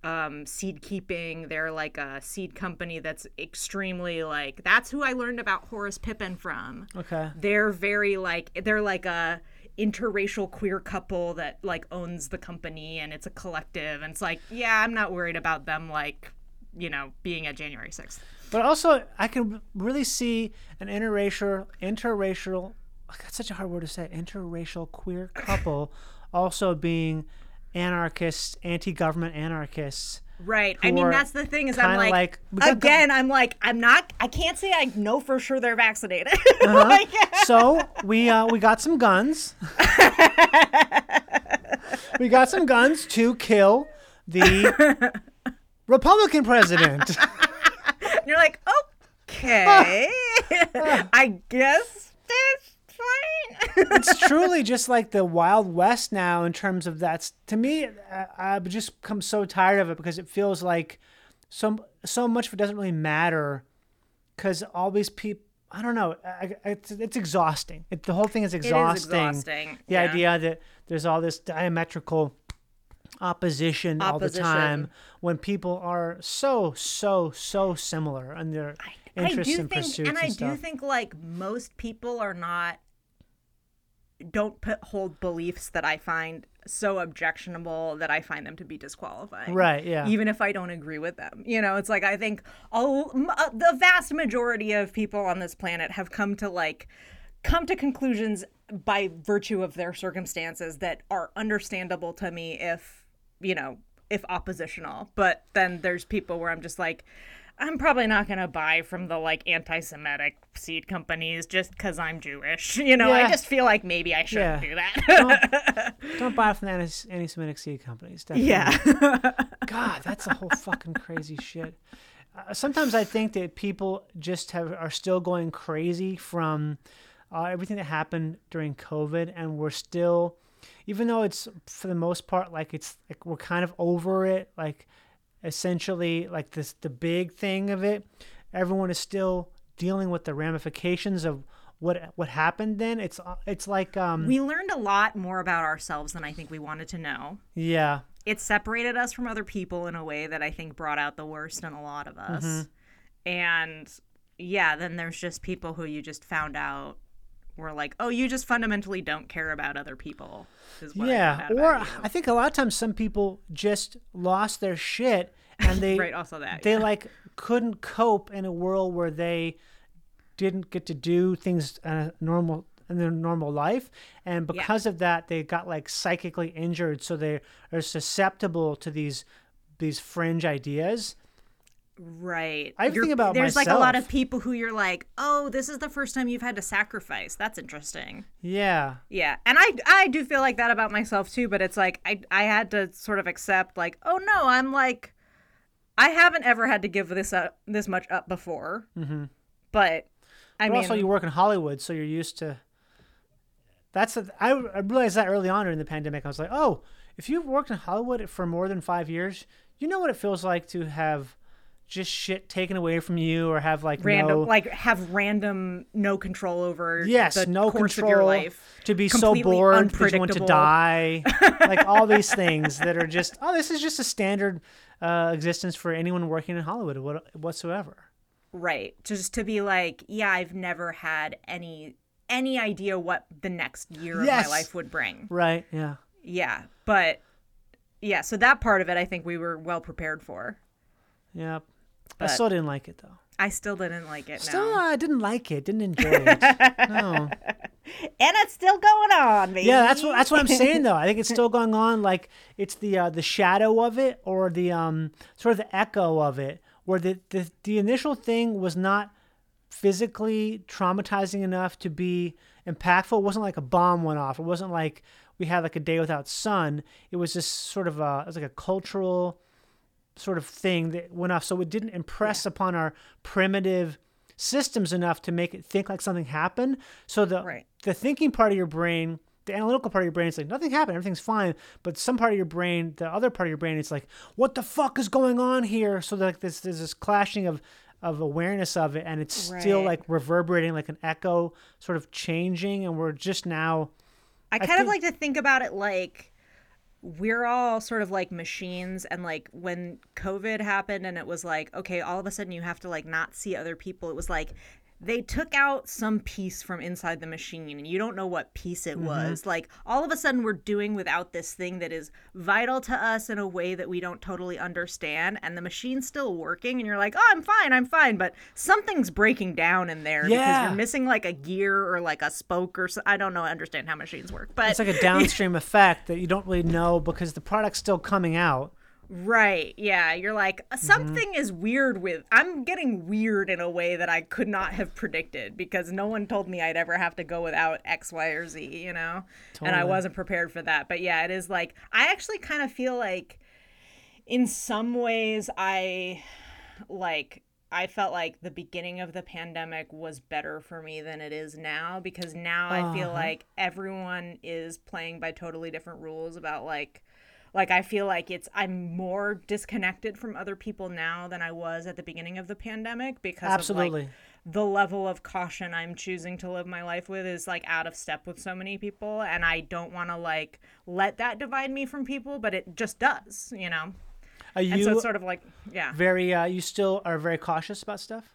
[SPEAKER 5] um seed keeping, they're like a seed company that's extremely like that's who I learned about Horace Pippin from.
[SPEAKER 2] Okay.
[SPEAKER 5] They're very like they're like a interracial queer couple that like owns the company and it's a collective and it's like, yeah, I'm not worried about them like, you know, being at January 6th.
[SPEAKER 2] But also, I can really see an interracial, interracial. oh, That's such a hard word to say. Interracial queer couple <laughs> also being anarchists, anti-government anarchists.
[SPEAKER 5] Right. I mean, that's the thing is I'm like,
[SPEAKER 2] like-
[SPEAKER 5] again, I'm like, I'm not, I can't say I know for sure they're vaccinated. <laughs>
[SPEAKER 2] Uh-huh.
[SPEAKER 5] Like, <laughs>
[SPEAKER 2] So we uh, we got some guns. <laughs> we got some guns to kill the Republican president.
[SPEAKER 5] you're like, okay, I guess that's fine.
[SPEAKER 2] it's <laughs> truly just like the Wild West now in terms of that's to me. I, I've just become so tired of it because it feels like so so much of it doesn't really matter because all these people. I don't know. I, I, it's, it's exhausting. It, the whole thing is exhausting.
[SPEAKER 5] exhausting,
[SPEAKER 2] The
[SPEAKER 5] yeah.
[SPEAKER 2] idea that there's all this diametrical opposition, all the time when people are so so so similar in their interests
[SPEAKER 5] I do
[SPEAKER 2] and
[SPEAKER 5] think,
[SPEAKER 2] pursuits
[SPEAKER 5] and
[SPEAKER 2] and,
[SPEAKER 5] I
[SPEAKER 2] stuff.
[SPEAKER 5] do think like most people are not don't put hold beliefs that I find so objectionable that I find them to be disqualifying.
[SPEAKER 2] Right, yeah.
[SPEAKER 5] Even if I don't agree with them, you know, it's like I think all m- uh, the vast majority of people on this planet have come to like come to conclusions by virtue of their circumstances that are understandable to me if you know if oppositional but then there's people where i'm just like i'm probably not going to buy from the like anti-semitic seed companies just because i'm jewish <laughs> you know i just feel like maybe i shouldn't
[SPEAKER 2] Yeah.
[SPEAKER 5] do that
[SPEAKER 2] Don't <laughs> buy from the anti- anti-Semitic seed companies. Definitely.
[SPEAKER 5] yeah <laughs>
[SPEAKER 2] God, that's a whole fucking crazy shit. Uh, sometimes I think that people just have are still going crazy from uh, everything that happened during COVID, and we're still, even though it's for the most part like it's like we're kind of over it. Like essentially like this the big thing of it. Everyone is still dealing with the ramifications of what what happened then. It's it's like um
[SPEAKER 5] We learned a lot more about ourselves than I think we wanted to know.
[SPEAKER 2] yeah.
[SPEAKER 5] It separated us from other people in a way that I think brought out the worst in a lot of us.
[SPEAKER 2] Mm-hmm.
[SPEAKER 5] And yeah, then there's just people who you just found out were like, oh, you just fundamentally don't care about other people. Is what I
[SPEAKER 2] Yeah,
[SPEAKER 5] found
[SPEAKER 2] or. I think a lot of times some people just lost their shit and they <laughs>
[SPEAKER 5] right, also that.
[SPEAKER 2] they
[SPEAKER 5] yeah.
[SPEAKER 2] like couldn't cope in a world where they didn't get to do things uh, normal in their normal life and because of that they got like psychically injured so they are susceptible to these these fringe ideas
[SPEAKER 5] Right.
[SPEAKER 2] I think about
[SPEAKER 5] There's like a lot of people who you're like, oh, this is the first time you've had to sacrifice. That's interesting.
[SPEAKER 2] yeah
[SPEAKER 5] Yeah, and I I do feel like that about myself too. But it's like I I had to sort of accept like, oh no, I'm like, I haven't ever had to give this up this much up before. Mm-hmm. But I
[SPEAKER 2] but
[SPEAKER 5] mean,
[SPEAKER 2] also you work in hollywood so you're used to that's a, I, I realized that early on during the pandemic i was like oh if you've worked in hollywood for more than five years you know what it feels like to have just shit taken away from you or have like
[SPEAKER 5] random
[SPEAKER 2] no,
[SPEAKER 5] like have random no control over
[SPEAKER 2] yes
[SPEAKER 5] the
[SPEAKER 2] no control
[SPEAKER 5] of your life.
[SPEAKER 2] to be so bored because you want to die <laughs> like all these things that are just oh this is just a standard uh, existence for anyone working in hollywood whatsoever
[SPEAKER 5] Right. Just to be like, yeah, I've never had any any idea what the next year of my life would bring.
[SPEAKER 2] right yeah
[SPEAKER 5] Yeah, but yeah, so that part of it I think we were well prepared for.
[SPEAKER 2] yeah i still didn't like it though
[SPEAKER 5] I still didn't like it
[SPEAKER 2] Still,
[SPEAKER 5] now.
[SPEAKER 2] I didn't like it. Didn't enjoy it. <laughs> no.
[SPEAKER 5] And it's still going on, baby.
[SPEAKER 2] Yeah, that's what that's what I'm saying though. I think it's still <laughs> going on. Like it's the uh, the shadow of it, or the um sort of the echo of it, where the the, the initial thing was not physically traumatizing enough to be impactful. It wasn't like a bomb went off. It wasn't like we had like a day without sun. It was just sort of a it was like a cultural sort of thing that went off. So it didn't impress upon our primitive systems enough to make it think like something happened. So the
[SPEAKER 5] Right.
[SPEAKER 2] the thinking part of your brain, the analytical part of your brain, is like nothing happened, everything's fine. But some part of your brain, the other part of your brain, it's like, what the fuck is going on here? So like this there's this clashing of of awareness of it, and it's still like reverberating like an echo, sort of changing, and we're just now.
[SPEAKER 5] I kind
[SPEAKER 2] think-
[SPEAKER 5] of like to think about it like we're all sort of like machines and like when covid happened and it was like okay all of a sudden you have to like not see other people it was like they took out some piece from inside the machine and you don't know what piece it mm-hmm. was like all of a sudden we're doing without this thing that is vital to us in a way that we don't totally understand and the machine's still working and you're like oh i'm fine i'm fine but something's breaking down in there because
[SPEAKER 2] Yeah.
[SPEAKER 5] you're missing like a gear or like a spoke or so i don't know I understand how machines work but
[SPEAKER 2] It's like a downstream <laughs> effect that you don't really know because the product's still coming out.
[SPEAKER 5] Right. Yeah. You're like,
[SPEAKER 2] Mm-hmm.
[SPEAKER 5] something is weird with. I'm getting weird in a way that I could not have predicted because no one told me I'd ever have to go without X, Y, or Z, you know? And I wasn't prepared for that. But yeah, it is like, I actually kind of feel like in some ways, I like. I felt like the beginning of the pandemic was better for me than it is now because now I feel
[SPEAKER 2] Uh-huh.
[SPEAKER 5] like everyone is playing by totally different rules about like like I feel like it's I'm more disconnected from other people now than I was at the beginning of the pandemic because of like the level of caution I'm choosing to live my life with is like out of step with so many people and I don't want to like let that divide me from people but it just does, you know.
[SPEAKER 2] Are
[SPEAKER 5] And
[SPEAKER 2] you
[SPEAKER 5] so it's sort of like yeah.
[SPEAKER 2] very? Uh, you still are very cautious about stuff?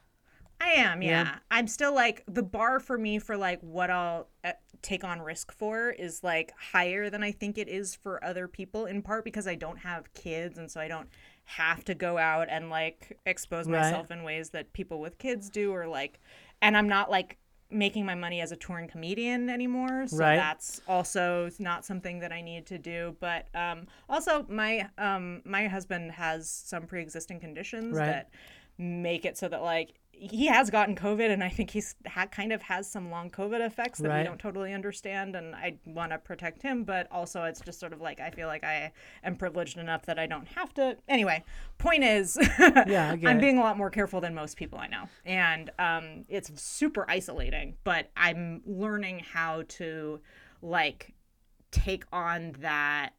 [SPEAKER 5] I am, yeah.
[SPEAKER 2] Yeah.
[SPEAKER 5] I'm still like the bar for me for like what I'll uh, take on risk for is like higher than I think it is for other people in part because I don't have kids and so I don't have to go out and like expose
[SPEAKER 2] Right.
[SPEAKER 5] myself in ways that people with kids do or like and I'm not like making my money as a touring comedian anymore so
[SPEAKER 2] Right.
[SPEAKER 5] that's also not something that I need to do but um also my um my husband has some pre-existing conditions
[SPEAKER 2] Right.
[SPEAKER 5] that make it so that like he has gotten COVID, and I think he's ha- kind of has some long COVID effects that
[SPEAKER 2] Right.
[SPEAKER 5] we don't totally understand, and I want to protect him, but also it's just sort of like I feel like I am privileged enough that I don't have to. Anyway, point is, <laughs>
[SPEAKER 2] Yeah,
[SPEAKER 5] I'm
[SPEAKER 2] it.
[SPEAKER 5] being a lot more careful than most people I know, and um, it's super isolating. But I'm learning how to like take on that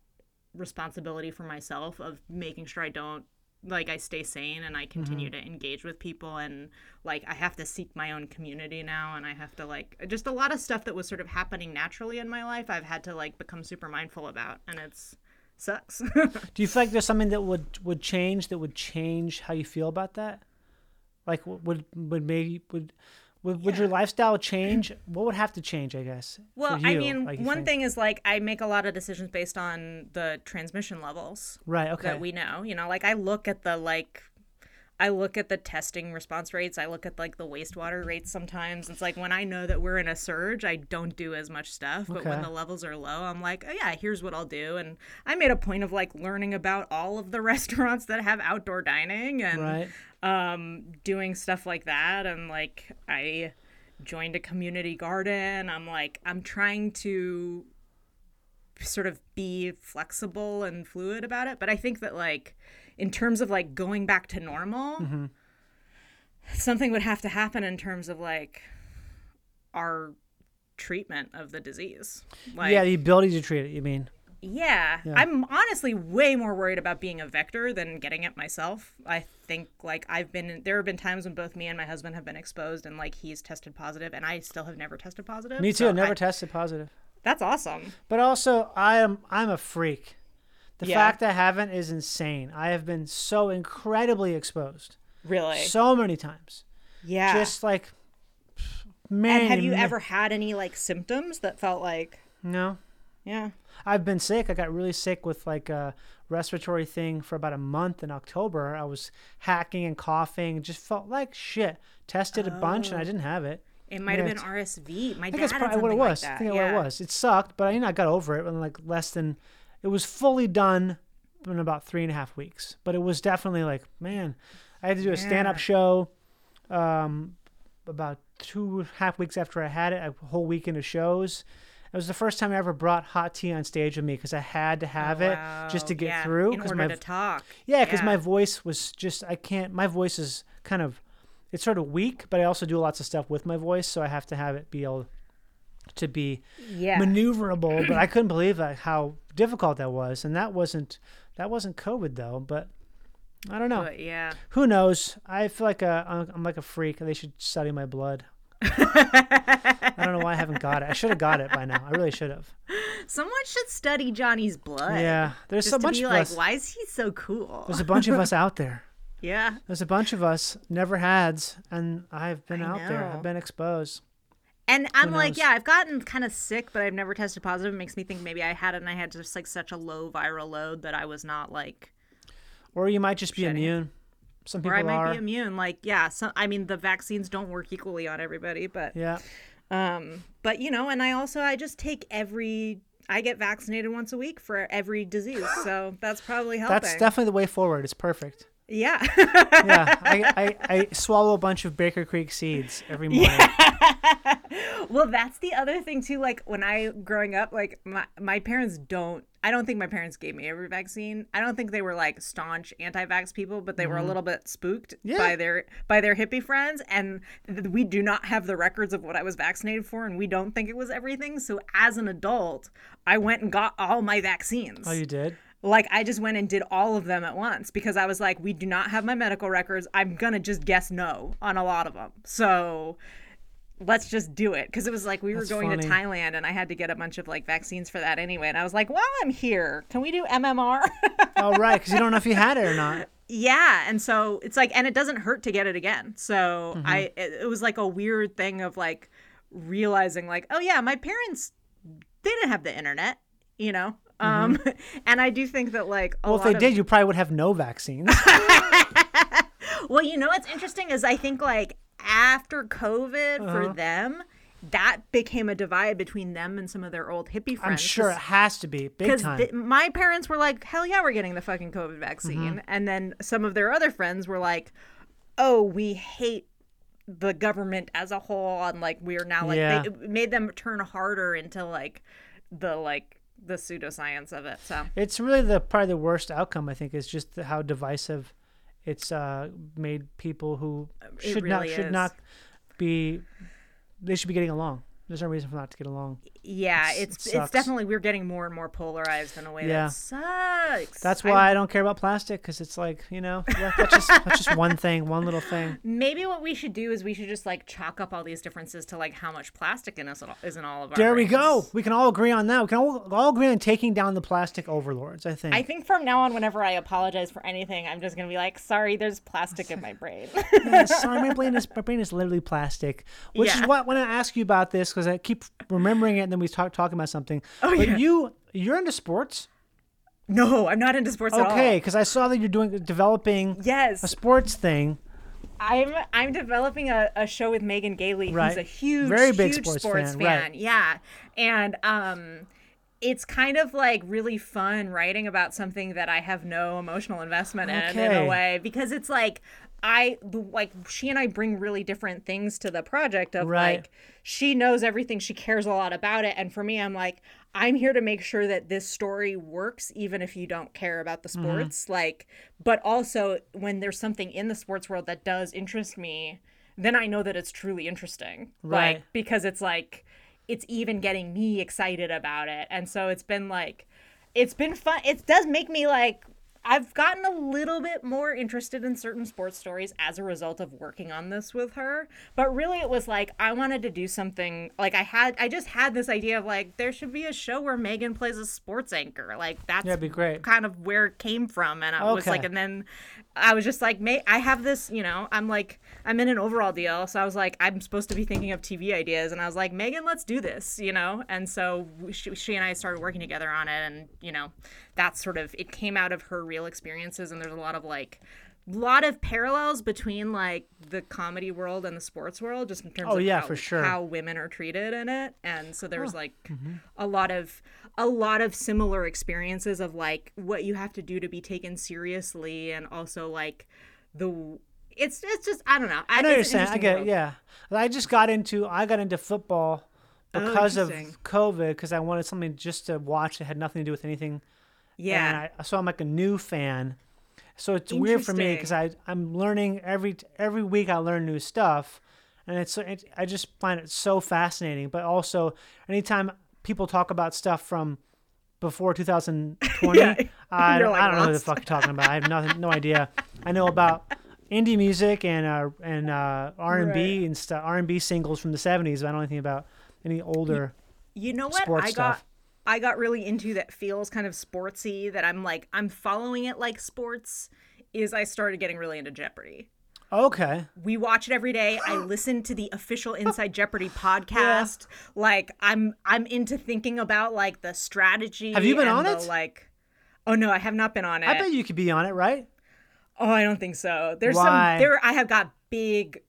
[SPEAKER 5] responsibility for myself of making sure I don't like I stay sane and I continue mm-hmm. to engage with people and like I have to seek my own community now and I have to like just a lot of stuff that was sort of happening naturally in my life I've had to like become super mindful about and it's sucks. <laughs>
[SPEAKER 2] Do you feel like there's something that would would change that would change how you feel about that? Like would would maybe would would, would your lifestyle change? What would have to change? I guess.
[SPEAKER 5] well,
[SPEAKER 2] for
[SPEAKER 5] I
[SPEAKER 2] you,
[SPEAKER 5] mean,
[SPEAKER 2] like you
[SPEAKER 5] one
[SPEAKER 2] think?
[SPEAKER 5] thing is like I make a lot of decisions based on the transmission levels.
[SPEAKER 2] Right. Okay.
[SPEAKER 5] that we know. You know, like I look at the like I look at the testing response rates. I look at like the wastewater rates sometimes. It's like when I know that we're in a surge, I don't do as much stuff. But when the levels are low, I'm like, oh yeah, here's what I'll do. And I made a point of like learning about all of the <laughs> restaurants that have outdoor dining and
[SPEAKER 2] right.
[SPEAKER 5] um, doing stuff like that. And like, I joined a community garden. I'm like, I'm trying to sort of be flexible and fluid about it. But I think that, like, in terms of like going back to normal, mm-hmm. something would have to happen in terms of like our treatment of the disease. Like,
[SPEAKER 2] yeah, the ability to treat it. You mean?
[SPEAKER 5] yeah, I'm honestly way more worried about being a vector than getting it myself. I think like I've been there have been times when both me and my husband have been exposed and like he's tested positive and I still have never tested positive.
[SPEAKER 2] Me too.
[SPEAKER 5] So
[SPEAKER 2] never
[SPEAKER 5] I-
[SPEAKER 2] tested positive.
[SPEAKER 5] That's awesome.
[SPEAKER 2] But also, I am I'm a freak. The
[SPEAKER 5] Yeah.
[SPEAKER 2] fact I haven't is insane. I have been so incredibly exposed
[SPEAKER 5] Really?
[SPEAKER 2] so many times.
[SPEAKER 5] yeah.
[SPEAKER 2] Just like man.
[SPEAKER 5] and have you
[SPEAKER 2] ma-
[SPEAKER 5] ever had any like symptoms that felt like
[SPEAKER 2] No.
[SPEAKER 5] yeah.
[SPEAKER 2] I've been sick. I got really sick with like a respiratory thing for about a month in October. I was hacking and coughing. Just felt like shit. Tested a bunch and I oh. didn't have it.
[SPEAKER 5] It might have been RSV. My
[SPEAKER 2] I
[SPEAKER 5] dad
[SPEAKER 2] think that's
[SPEAKER 5] had
[SPEAKER 2] probably what it was.
[SPEAKER 5] Like.
[SPEAKER 2] I think
[SPEAKER 5] yeah.
[SPEAKER 2] what it was. It sucked, but I, you know I got over it in like less than. It was fully done in about three and a half weeks. But it was definitely like man, I had to do a stand-up show, um, about half weeks after I had it. A whole weekend of shows. It was the first time I ever brought hot tea on stage with me because I had to have it just to get
[SPEAKER 5] yeah,
[SPEAKER 2] through.
[SPEAKER 5] in order
[SPEAKER 2] my
[SPEAKER 5] to talk.
[SPEAKER 2] yeah, because
[SPEAKER 5] Yeah.
[SPEAKER 2] my voice was just I can't. My voice is kind of it's sort of weak, but I also do lots of stuff with my voice, so I have to have it be able to be
[SPEAKER 5] Yeah.
[SPEAKER 2] maneuverable. but I <clears throat> couldn't believe that, how difficult that was, and that wasn't that wasn't COVID though. But I don't know.
[SPEAKER 5] But yeah.
[SPEAKER 2] Who knows? I feel like a I'm like a freak. They should study my blood. I don't know why I haven't got it. I should have got it by now. I really should have.
[SPEAKER 5] Someone should study Johnny's blood.
[SPEAKER 2] Yeah, there's
[SPEAKER 5] Just
[SPEAKER 2] a
[SPEAKER 5] to
[SPEAKER 2] bunch
[SPEAKER 5] be
[SPEAKER 2] of
[SPEAKER 5] like,
[SPEAKER 2] us.
[SPEAKER 5] why is he so cool?
[SPEAKER 2] There's a bunch of us out there. <laughs>
[SPEAKER 5] yeah.
[SPEAKER 2] There's a bunch of us never hads, and I've been
[SPEAKER 5] I
[SPEAKER 2] out there. I've been exposed.
[SPEAKER 5] And I'm like, yeah, I've gotten kind of sick, but I've never tested positive. It makes me think maybe I had it and I had just like such a low viral load that I was not like,
[SPEAKER 2] Or you might just be
[SPEAKER 5] Shedding.
[SPEAKER 2] immune. Some people
[SPEAKER 5] or I might
[SPEAKER 2] are.
[SPEAKER 5] be immune. Like, yeah, so I mean, the vaccines don't work equally on everybody, but
[SPEAKER 2] Yeah.
[SPEAKER 5] um, but you know, and I also I just take every. I get vaccinated once a week for every disease, <sighs> so that's probably helping.
[SPEAKER 2] That's definitely the way forward. It's perfect.
[SPEAKER 5] Yeah.
[SPEAKER 2] Yeah. I, <laughs> I, I swallow a bunch of Baker Creek seeds every morning. <laughs>
[SPEAKER 5] Well, that's the other thing too. Like when I growing up, like my my parents don't. I don't think my parents gave me every vaccine. I don't think they were like staunch anti-vax people, but they were a little bit spooked
[SPEAKER 2] Mm-hmm. Yeah.
[SPEAKER 5] by their by their hippie friends, and th- we do not have the records of what I was vaccinated for, and we don't think it was everything. So as an adult, I went and got all my vaccines.
[SPEAKER 2] Oh, you did?
[SPEAKER 5] Like I just went and did all of them at once because I was like, we do not have my medical records. I'm gonna just guess no on a lot of them. So let's just do it because it was like we were
[SPEAKER 2] That's
[SPEAKER 5] going to. Thailand and I had to get a bunch of like vaccines for that anyway. And I was like, while I'm here, can we do MMR? <laughs>
[SPEAKER 2] Oh, right. Because you don't know if you had it or not.
[SPEAKER 5] yeah. And so it's like, and it doesn't hurt to get it again. So
[SPEAKER 2] Mm-hmm.
[SPEAKER 5] I, it, it was like a weird thing of like realizing like, oh yeah, my parents, they didn't have the internet, you know. Um, <laughs> and I do think that like a
[SPEAKER 2] Mm-hmm. Well, if they
[SPEAKER 5] of-
[SPEAKER 2] did, you probably would have no vaccines. <laughs>
[SPEAKER 5] Well, you know what's interesting is I think like after COVID
[SPEAKER 2] Uh-huh.
[SPEAKER 5] for them, that became a divide between them and some of their old hippie friends.
[SPEAKER 2] I'm sure it has to be. Big time.
[SPEAKER 5] th- my parents were like, hell yeah, we're getting the fucking COVID vaccine.
[SPEAKER 2] Mm-hmm.
[SPEAKER 5] And then some of their other friends were like, oh, we hate the government as a whole. And like, we're now like,
[SPEAKER 2] Yeah.
[SPEAKER 5] they, it made them turn harder into like the like, the pseudoscience of it. So
[SPEAKER 2] it's really the probably the worst outcome. I think is just the- how divisive it's uh, made people who should not should
[SPEAKER 5] is.
[SPEAKER 2] not be. They should be getting along. There's no reason for not to get along.
[SPEAKER 5] Yeah, it's it's, definitely we're getting more and more polarized in a way
[SPEAKER 2] Yeah.
[SPEAKER 5] that sucks.
[SPEAKER 2] That's why I, don't care about plastic because it's like you know yeah, that's just <laughs> that's just one thing, one little thing.
[SPEAKER 5] maybe what we should do is we should just like chalk up all these differences to like how much plastic in us is in all of our.
[SPEAKER 2] There we go. We can all agree on that. We can all, all agree on taking down the plastic overlords. I think.
[SPEAKER 5] I think from now on, whenever I apologize for anything, I'm just gonna be like, "Sorry, there's plastic in my brain." <laughs>
[SPEAKER 2] Yeah, sorry, my brain is my <laughs> brain is literally plastic. Which is what when I ask you about this because I keep remembering it, and we talk talking about something.
[SPEAKER 5] Oh,
[SPEAKER 2] but
[SPEAKER 5] yeah.
[SPEAKER 2] you you're into sports,
[SPEAKER 5] no, I'm not into sports at all.
[SPEAKER 2] okay? Because I saw that you're doing developing
[SPEAKER 5] Yes,
[SPEAKER 2] a sports thing.
[SPEAKER 5] I'm I'm developing a, a show with Megan Gailey,
[SPEAKER 2] Right.
[SPEAKER 5] who's a huge,
[SPEAKER 2] Very big
[SPEAKER 5] huge
[SPEAKER 2] sports
[SPEAKER 5] sports,
[SPEAKER 2] fan,
[SPEAKER 5] fan.
[SPEAKER 2] right.
[SPEAKER 5] Yeah, and um, it's kind of like really fun writing about something that I have no emotional investment in in a way because it's like I like she and I bring really different things to the project of
[SPEAKER 2] Right.
[SPEAKER 5] like she knows everything, she cares a lot about it, and for me, I'm like I'm here to make sure that this story works even if you don't care about the
[SPEAKER 2] Mm-hmm.
[SPEAKER 5] sports like but also when there's something in the sports world that does interest me then I know that it's truly interesting
[SPEAKER 2] Right.
[SPEAKER 5] like because it's like it's even getting me excited about it and so it's been like it's been fun it does make me like I've gotten a little bit more interested in certain sports stories as a result of working on this with her. But really, it was like I wanted to do something like I had, I just had this idea of like there should be a show where Megan plays a sports anchor. Like that's
[SPEAKER 2] Yeah, be great.
[SPEAKER 5] kind of where it came from. And I was like, and then I was just like, may I have this, you know, I'm like, I'm in an overall deal. So I was like, I'm supposed to be thinking of TV ideas. And I was like, Megan, let's do this, you know? And so she, she and I started working together on it. And, you know, that's sort of, it came out of her real experiences. And there's a lot of like, lot of parallels between like the comedy world and the sports world just in terms
[SPEAKER 2] Oh,
[SPEAKER 5] of
[SPEAKER 2] yeah,
[SPEAKER 5] how,
[SPEAKER 2] for sure.
[SPEAKER 5] how women are treated in it and so there's was like
[SPEAKER 2] Mm-hmm.
[SPEAKER 5] a lot of a lot of similar experiences of like what you have to do to be taken seriously and also like the it's it's just I don't know
[SPEAKER 2] I know you're saying. I get
[SPEAKER 5] world.
[SPEAKER 2] Yeah. I just got into I got into football because of
[SPEAKER 5] Oh, interesting.
[SPEAKER 2] COVID because I wanted something just to watch that had nothing to do with anything.
[SPEAKER 5] Yeah
[SPEAKER 2] And I, so I'm like a new fan. So it's weird for me because I I'm learning every every week I learn new stuff, and it's it, I just find it so fascinating. But also anytime people talk about stuff from before <laughs> 2020,
[SPEAKER 5] Yeah,
[SPEAKER 2] I, don't-
[SPEAKER 5] like,
[SPEAKER 2] I don't know what the fuck you're talking about. I have nothing, no idea. I know about indie music and uh, and uh, R and B and stuff, R and B singles from the 70s. But I don't know anything about any older.
[SPEAKER 5] You know what
[SPEAKER 2] sports
[SPEAKER 5] I
[SPEAKER 2] stuff.
[SPEAKER 5] I got really into that feels kind of sportsy that I'm like I'm following it like sports is I started getting really into Jeopardy.
[SPEAKER 2] Okay.
[SPEAKER 5] we watch it every day. I <gasps> listen to the official <laughs> Inside Jeopardy podcast. Like I'm I'm into thinking about like the strategy.
[SPEAKER 2] Have you been on
[SPEAKER 5] the,
[SPEAKER 2] it?
[SPEAKER 5] Like Oh no, I have not been on it.
[SPEAKER 2] I bet you could be on it, right?
[SPEAKER 5] oh, I don't think so. There's
[SPEAKER 2] Why?
[SPEAKER 5] some there I have got big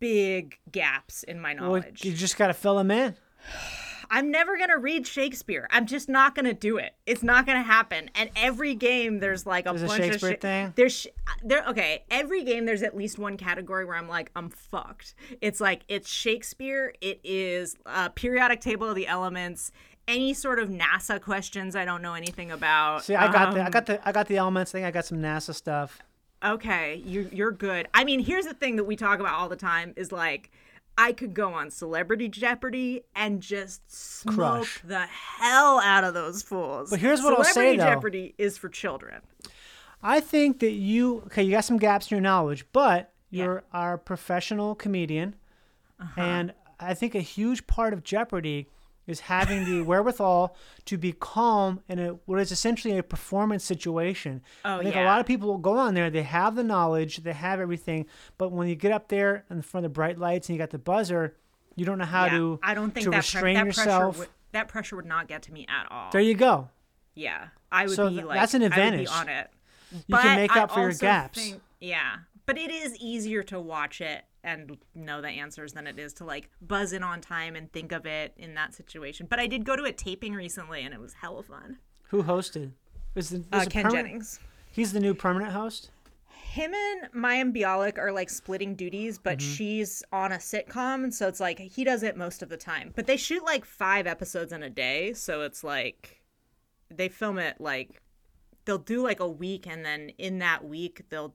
[SPEAKER 5] big gaps in my
[SPEAKER 2] Well,
[SPEAKER 5] knowledge.
[SPEAKER 2] you just got to fill them in. <sighs> <sighs> <sighs>
[SPEAKER 5] I'm never going to read Shakespeare. I'm just not going to do it. It's not going to happen. And every game there's like a
[SPEAKER 2] There's a
[SPEAKER 5] bunch
[SPEAKER 2] Shakespeare
[SPEAKER 5] of Sha-
[SPEAKER 2] thing?
[SPEAKER 5] There's sh- there okay, every game there's at least one category where I'm like I'm fucked. It's like it's Shakespeare, it is uh, periodic table of the elements, any sort of NASA questions I don't know anything about.
[SPEAKER 2] See, I got the I
[SPEAKER 5] Um,
[SPEAKER 2] got the I got the elements thing. I got some NASA stuff.
[SPEAKER 5] Okay, you you're good. I mean, here's the thing that we talk about all the time is like I could go on Celebrity Jeopardy and just smoke
[SPEAKER 2] Crush.
[SPEAKER 5] the hell out of those fools.
[SPEAKER 2] But here's what I'll say,
[SPEAKER 5] Celebrity
[SPEAKER 2] though.
[SPEAKER 5] Jeopardy is for children.
[SPEAKER 2] I think that you okay. You got some gaps in your knowledge, but you're our professional comedian,
[SPEAKER 5] Uh-huh.
[SPEAKER 2] and I think a huge part of Jeopardy is having the wherewithal to be calm in a what is essentially a performance situation.
[SPEAKER 5] Oh,
[SPEAKER 2] I think a lot of people will go on there. They have the knowledge, they have everything, but when you get up there in front of the bright lights and you got the buzzer, you don't know how
[SPEAKER 5] Yeah,
[SPEAKER 2] to
[SPEAKER 5] I don't think
[SPEAKER 2] to
[SPEAKER 5] that, pre-
[SPEAKER 2] restrain
[SPEAKER 5] that
[SPEAKER 2] yourself.
[SPEAKER 5] pressure would, that pressure would not get to me at all.
[SPEAKER 2] there you go.
[SPEAKER 5] yeah, I would
[SPEAKER 2] So
[SPEAKER 5] be like
[SPEAKER 2] that's an
[SPEAKER 5] I would
[SPEAKER 2] advantage.
[SPEAKER 5] be on it.
[SPEAKER 2] You
[SPEAKER 5] But
[SPEAKER 2] can make
[SPEAKER 5] I
[SPEAKER 2] up for your gaps.
[SPEAKER 5] think- yeah, but it is easier to watch it and know the answers than it is to like buzz in on time and think of it in that situation. But I did go to a taping recently and it was hella fun.
[SPEAKER 2] Who hosted? Is the,
[SPEAKER 5] Uh, Ken Jennings.
[SPEAKER 2] He's the new permanent host.
[SPEAKER 5] Him and Mayim Bialik are like splitting duties, but
[SPEAKER 2] Mm-hmm.
[SPEAKER 5] she's on a sitcom, so it's like he does it most of the time. But they shoot like five episodes in a day, so it's like they film it like they'll do like a week, and then in that week they'll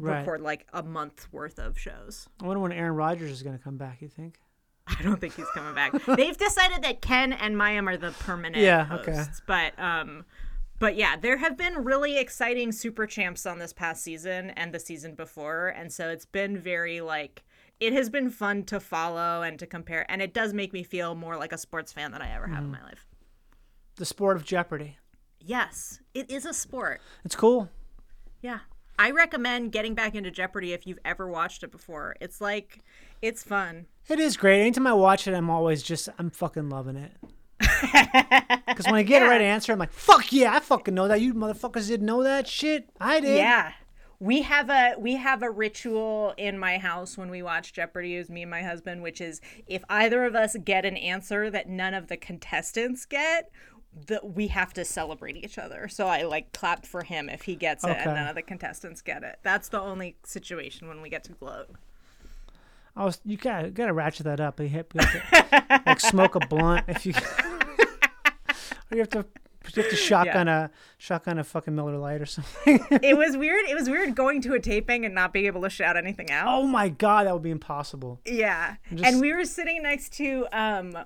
[SPEAKER 2] Right.
[SPEAKER 5] record like a month worth of shows.
[SPEAKER 2] I wonder when Aaron Rodgers is going to come back. You think? <laughs>
[SPEAKER 5] I don't think he's coming back. They've decided that Ken and Mayim are the permanent
[SPEAKER 2] Yeah,
[SPEAKER 5] hosts.
[SPEAKER 2] okay.
[SPEAKER 5] But um but yeah, there have been really exciting super champs on this past season and the season before, and so it's been very like it has been fun to follow and to compare, and it does make me feel more like a sports fan than I ever have in my life.
[SPEAKER 2] The sport of Jeopardy.
[SPEAKER 5] Yes, it is a sport.
[SPEAKER 2] It's cool.
[SPEAKER 5] Yeah. I recommend getting back into Jeopardy if you've ever watched it before. It's like it's fun.
[SPEAKER 2] It is great. Anytime I watch it, I'm always just I'm fucking loving it. <laughs> Because when I get a right answer, I'm like, fuck yeah, I fucking know that. You motherfuckers didn't know that shit. I did.
[SPEAKER 5] Yeah. We have a we have a ritual in my house when we watch Jeopardy is me and my husband, which is if either of us get an answer that none of the contestants get, that we have to celebrate each other. So I like clapped for him if he gets it
[SPEAKER 2] Okay.
[SPEAKER 5] and none of the contestants get it. That's the only situation when we get to gloat.
[SPEAKER 2] I was you gotta gotta ratchet that up. You have, to, like smoke a blunt if you. <laughs> or you have to you have to shotgun a shotgun a fucking Miller Lite or something. <laughs>
[SPEAKER 5] it was weird. It was weird going to a taping and not being able to shout anything out.
[SPEAKER 2] oh my god, that would be impossible.
[SPEAKER 5] Yeah.
[SPEAKER 2] just-
[SPEAKER 5] And we were sitting next to um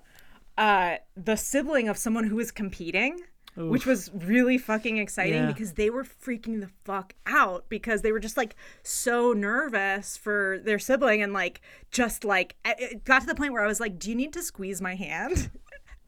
[SPEAKER 5] uh the sibling of someone who was competing. Which was really fucking exciting
[SPEAKER 2] Yeah.
[SPEAKER 5] because they were freaking the fuck out because they were just like so nervous for their sibling and like just like it got to the point where I was like, "Do you need to squeeze my hand?" <laughs>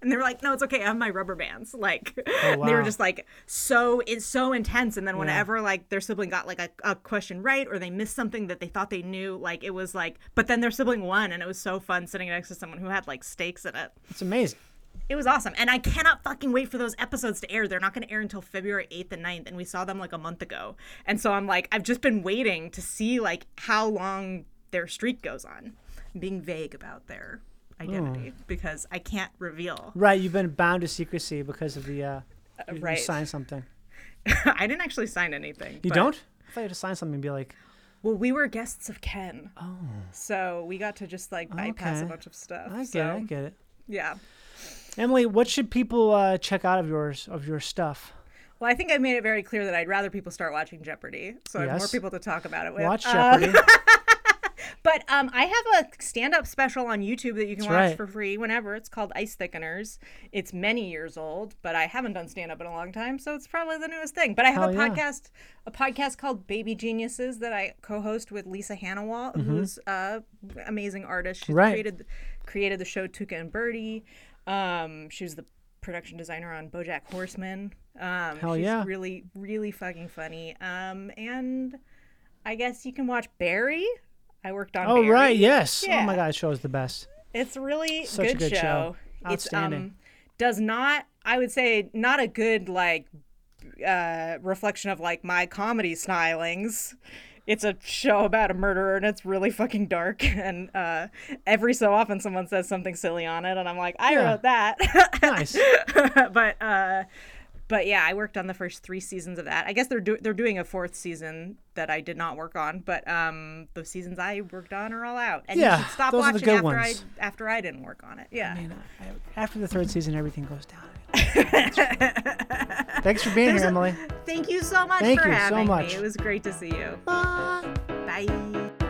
[SPEAKER 5] And they were like, "No, it's okay. I have my rubber bands." <laughs> Like oh, they were just like so it's so intense. And then whenever like their sibling got like a, a question right or they missed something that they thought they knew, like it was like, but then their sibling won, and it was so fun sitting next to someone who had like stakes in it.
[SPEAKER 2] It's amazing.
[SPEAKER 5] It was awesome, and I cannot fucking wait for those episodes to air. They're not going to air until February eighth and 9th, and we saw them like a month ago. And so I'm like, I've just been waiting to see like how long their streak goes on. I'm being vague about their identity because I can't reveal.
[SPEAKER 2] Right, you've been bound to secrecy because of the uh, you, you
[SPEAKER 5] right.
[SPEAKER 2] signed something. <laughs>
[SPEAKER 5] I didn't actually sign anything.
[SPEAKER 2] You don't? I thought you had to sign something and be like,
[SPEAKER 5] Well, we were guests of Ken. Oh. So we got to just like bypass a bunch of stuff.
[SPEAKER 2] I get
[SPEAKER 5] so,
[SPEAKER 2] it, I get it.
[SPEAKER 5] Yeah.
[SPEAKER 2] Emily, what should people uh, check out of yours of your stuff?
[SPEAKER 5] Well, I think I made it very clear that I'd rather people start watching Jeopardy, so I have more people to talk about it with.
[SPEAKER 2] Watch
[SPEAKER 5] Uh,
[SPEAKER 2] Jeopardy. <laughs>
[SPEAKER 5] But um, I have a stand-up special on YouTube that you can
[SPEAKER 2] That's
[SPEAKER 5] watch
[SPEAKER 2] right.
[SPEAKER 5] for free whenever. It's called Ice Thickeners. It's many years old, but I haven't done stand-up in a long time, so it's probably the newest thing. But I have
[SPEAKER 2] Hell
[SPEAKER 5] a
[SPEAKER 2] yeah.
[SPEAKER 5] podcast, a podcast called Baby Geniuses that I co-host with Lisa Hanawalt, who's an amazing artist. She
[SPEAKER 2] Mm-hmm. Right.
[SPEAKER 5] created created the show Tuca and Bertie. Um, she was the production designer on BoJack Horseman. Um,
[SPEAKER 2] Hell
[SPEAKER 5] she's
[SPEAKER 2] yeah.
[SPEAKER 5] really, really fucking funny. Um, and I guess you can watch Barry. I worked on.
[SPEAKER 2] oh,
[SPEAKER 5] Barry.
[SPEAKER 2] right, yes. Oh my God, show is the best.
[SPEAKER 5] It's really
[SPEAKER 2] Such a
[SPEAKER 5] good,
[SPEAKER 2] good
[SPEAKER 5] show.
[SPEAKER 2] show.
[SPEAKER 5] It's
[SPEAKER 2] Outstanding.
[SPEAKER 5] um does not I would say not a good like uh reflection of like my comedy stylings. It's a show about a murderer and it's really fucking dark <laughs> and uh every so often someone says something silly on it and I'm like I
[SPEAKER 2] Yeah.
[SPEAKER 5] wrote that. <laughs>
[SPEAKER 2] Nice.
[SPEAKER 5] but uh but yeah, I worked on the first three seasons of that. I guess they're do- they're doing a fourth season that I did not work on, but um, the seasons I worked on are all out. And
[SPEAKER 2] Yeah,
[SPEAKER 5] you should stop
[SPEAKER 2] those are the
[SPEAKER 5] watching
[SPEAKER 2] good
[SPEAKER 5] after
[SPEAKER 2] ones.
[SPEAKER 5] I after I didn't work on it. Yeah.
[SPEAKER 2] Man, I- after the third season, everything goes down. <laughs> Thanks for being here, Emily.
[SPEAKER 5] Thank you so much
[SPEAKER 2] Thank
[SPEAKER 5] for
[SPEAKER 2] you so much.
[SPEAKER 5] me. It was great to see you. Bye.
[SPEAKER 2] Bye.